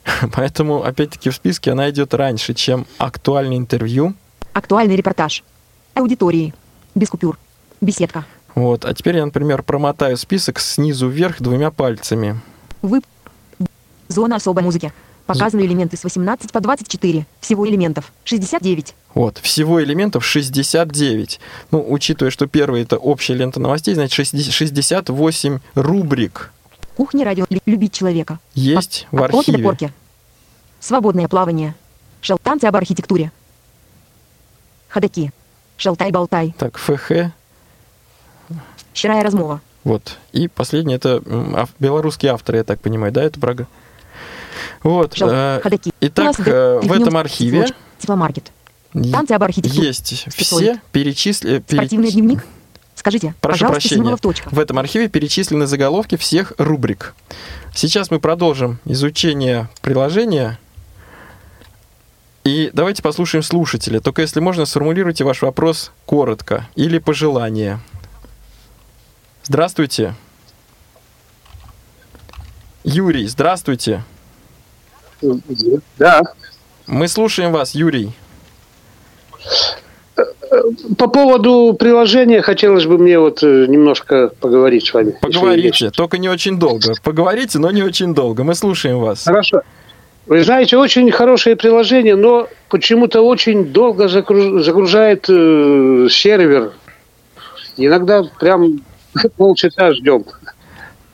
Поэтому, опять-таки, в списке она идет раньше, чем актуальное интервью. Актуальный репортаж. Аудитории. Без купюр. Беседка. Вот. А теперь я, например, промотаю список снизу вверх двумя пальцами. Вы Зона особой музыки. Показаны элементы с 18 по 24. Всего элементов 69. Вот, всего элементов 69. Ну, учитывая, что первый это общая лента новостей, значит 68 рубрик. Кухня радио. Любить человека. Есть в архиве. Свободное плавание. Шел танцы об архитектуре. Ходаки. Шалтай-болтай. Так, ФХ. Щирая размова. Вот. И последнее, это белорусские авторы, я так понимаю, да, это программа? Вот. Э. Итак, э, в этом архиве... Тепломаркет. Танцы об архитектуре. Есть все перечислены... Спортивный дневник. Скажите, Прошу прощения. В этом архиве перечислены заголовки всех рубрик. Сейчас мы продолжим изучение приложения. И давайте послушаем слушателя. Только если можно, сформулируйте ваш вопрос коротко или пожелание. Здравствуйте. Юрий, здравствуйте. Да. Мы слушаем вас, Юрий. По поводу приложения хотелось бы мне вот э, немножко поговорить с вами. Поговорите, только не очень долго. Поговорите, но не очень долго. Мы слушаем вас. Хорошо. Вы знаете, очень хорошее приложение, но почему-то очень долго загружает э, сервер. Иногда прям полчаса ждем.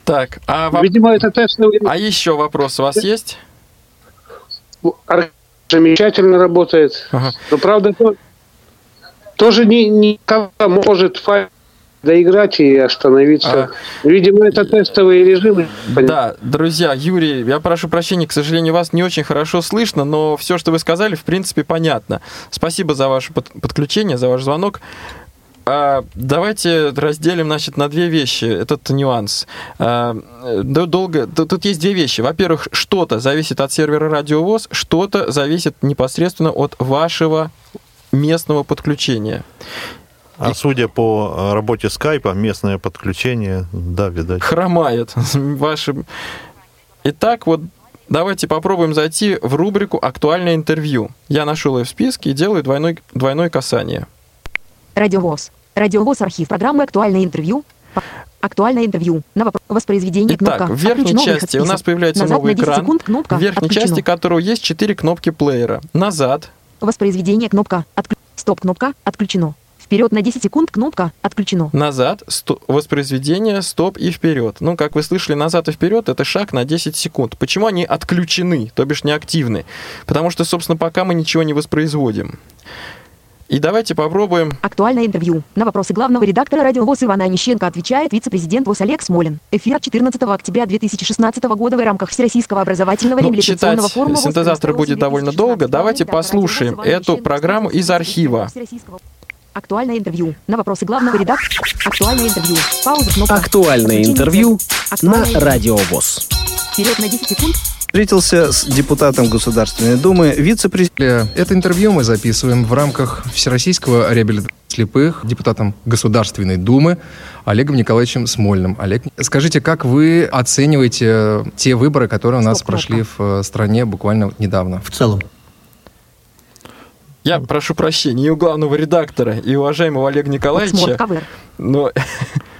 Так, а, Видимо, это тестовый... а еще вопрос у вас есть? Замечательно работает. Ага. Но правда, тоже не, не может файл доиграть и остановиться. А... Видимо, это тестовые режимы. Да, друзья, Юрий, я прошу прощения, к сожалению, вас не очень хорошо слышно, но все, что вы сказали, в принципе, понятно. Спасибо за ваше подключение, за ваш звонок. А, давайте разделим, значит, на две вещи этот нюанс. А, долго, тут есть две вещи. Во-первых, что-то зависит от сервера радиовоз, что-то зависит непосредственно от вашего местного подключения. А судя по э, работе скайпа, местное подключение, да, видать. Хромает вашим. Итак, вот давайте попробуем зайти в рубрику «Актуальное интервью». Я нашел ее в списке и делаю двойной, двойное касание. Радиовоз. Радиовоз архив программы «Актуальное интервью». Актуальное интервью. На вопрос. Воспроизведение Итак, кнопка. в верхней части у нас появляется Назад новый экран, секунд, кнопка. в верхней Отключено. части которого есть четыре кнопки плеера. Назад. Воспроизведение кнопка. Отклю... Стоп кнопка. Отключено. Вперед на 10 секунд кнопка «Отключено». Назад, сто... воспроизведение, стоп и вперед. Ну, как вы слышали, назад и вперед это шаг на 10 секунд. Почему они отключены, то бишь неактивны? Потому что, собственно, пока мы ничего не воспроизводим. И давайте попробуем... Актуальное интервью. На вопросы главного редактора радио ВОЗ Ивана Онищенко отвечает вице-президент ВОЗ Олег Смолин. Эфир 14 октября 2016 года в рамках Всероссийского образовательного ну, реабилитационного форума. синтезатор будет довольно долго. Давайте послушаем эту программу из архива. Актуальное интервью. На вопросы главного редактора. Актуальное интервью. Пауза. Кнопка. Актуальное интервью на Радио ВОЗ. Вперед на 10 секунд. Встретился с депутатом Государственной Думы, вице-президентом. Это интервью мы записываем в рамках Всероссийского реабилитации слепых депутатом Государственной Думы Олегом Николаевичем Смольным. Олег, скажите, как вы оцениваете те выборы, которые у нас Стоп, прошли в э, стране буквально недавно? В целом. Я прошу прощения и у главного редактора, и уважаемого Олега Николаевича, но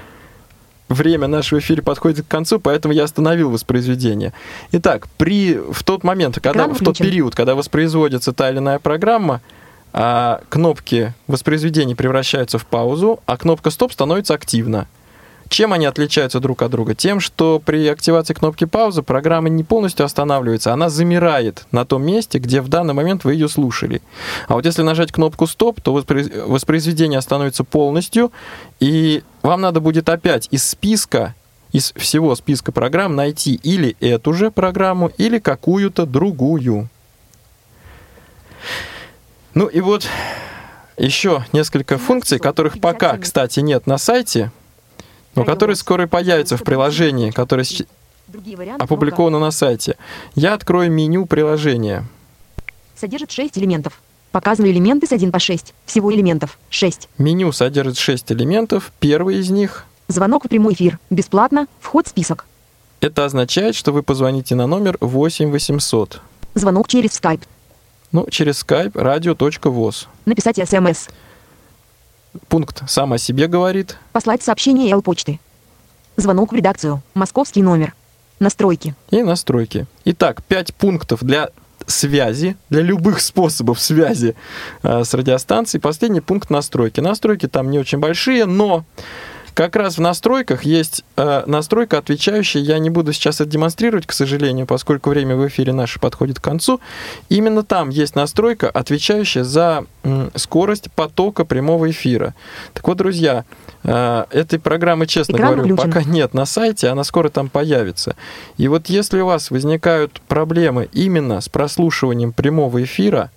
время нашего эфира подходит к концу, поэтому я остановил воспроизведение. Итак, при, в тот момент, когда, в тот период, когда воспроизводится та или иная программа, а, кнопки воспроизведения превращаются в паузу, а кнопка стоп становится активна. Чем они отличаются друг от друга? Тем, что при активации кнопки паузы программа не полностью останавливается, она замирает на том месте, где в данный момент вы ее слушали. А вот если нажать кнопку стоп, то воспроизведение остановится полностью, и вам надо будет опять из списка из всего списка программ найти или эту же программу, или какую-то другую. Ну и вот еще несколько функций, которых пока, кстати, нет на сайте, но которые скоро появятся в приложении, которое опубликовано на сайте. Я открою меню приложения. Содержит 6 элементов. Показаны элементы с 1 по 6. Всего элементов 6. Меню содержит 6 элементов. Первый из них... Звонок в прямой эфир. Бесплатно. Вход в список. Это означает, что вы позвоните на номер 8800. Звонок через Skype. Ну, через Skype radio.voz. Написать смс. Пункт сам о себе говорит. Послать сообщение L почты. Звонок в редакцию. Московский номер. Настройки. И настройки. Итак, пять пунктов для связи, для любых способов связи э, с радиостанцией. Последний пункт настройки. Настройки там не очень большие, но как раз в настройках есть э, настройка, отвечающая, я не буду сейчас это демонстрировать, к сожалению, поскольку время в эфире наше подходит к концу. Именно там есть настройка, отвечающая за э, скорость потока прямого эфира. Так вот, друзья, э, этой программы, честно Экран говорю, включен. пока нет на сайте, она скоро там появится. И вот если у вас возникают проблемы именно с прослушиванием прямого эфира,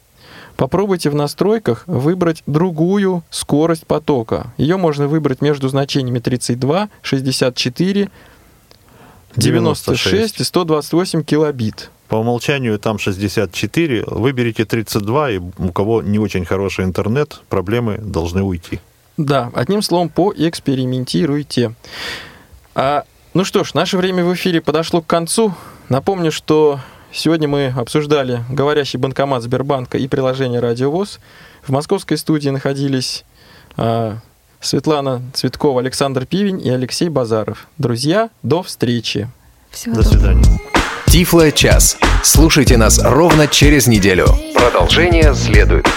Попробуйте в настройках выбрать другую скорость потока. Ее можно выбрать между значениями 32, 64, 96, 96 и 128 килобит. По умолчанию там 64, выберите 32, и у кого не очень хороший интернет, проблемы должны уйти. Да, одним словом, поэкспериментируйте. А, ну что ж, наше время в эфире подошло к концу. Напомню, что Сегодня мы обсуждали говорящий банкомат Сбербанка и приложение «Радиовоз». В московской студии находились э, Светлана Цветкова, Александр Пивень и Алексей Базаров. Друзья, до встречи. Всего до свидания. Тифло час. Слушайте нас ровно через неделю. Продолжение следует.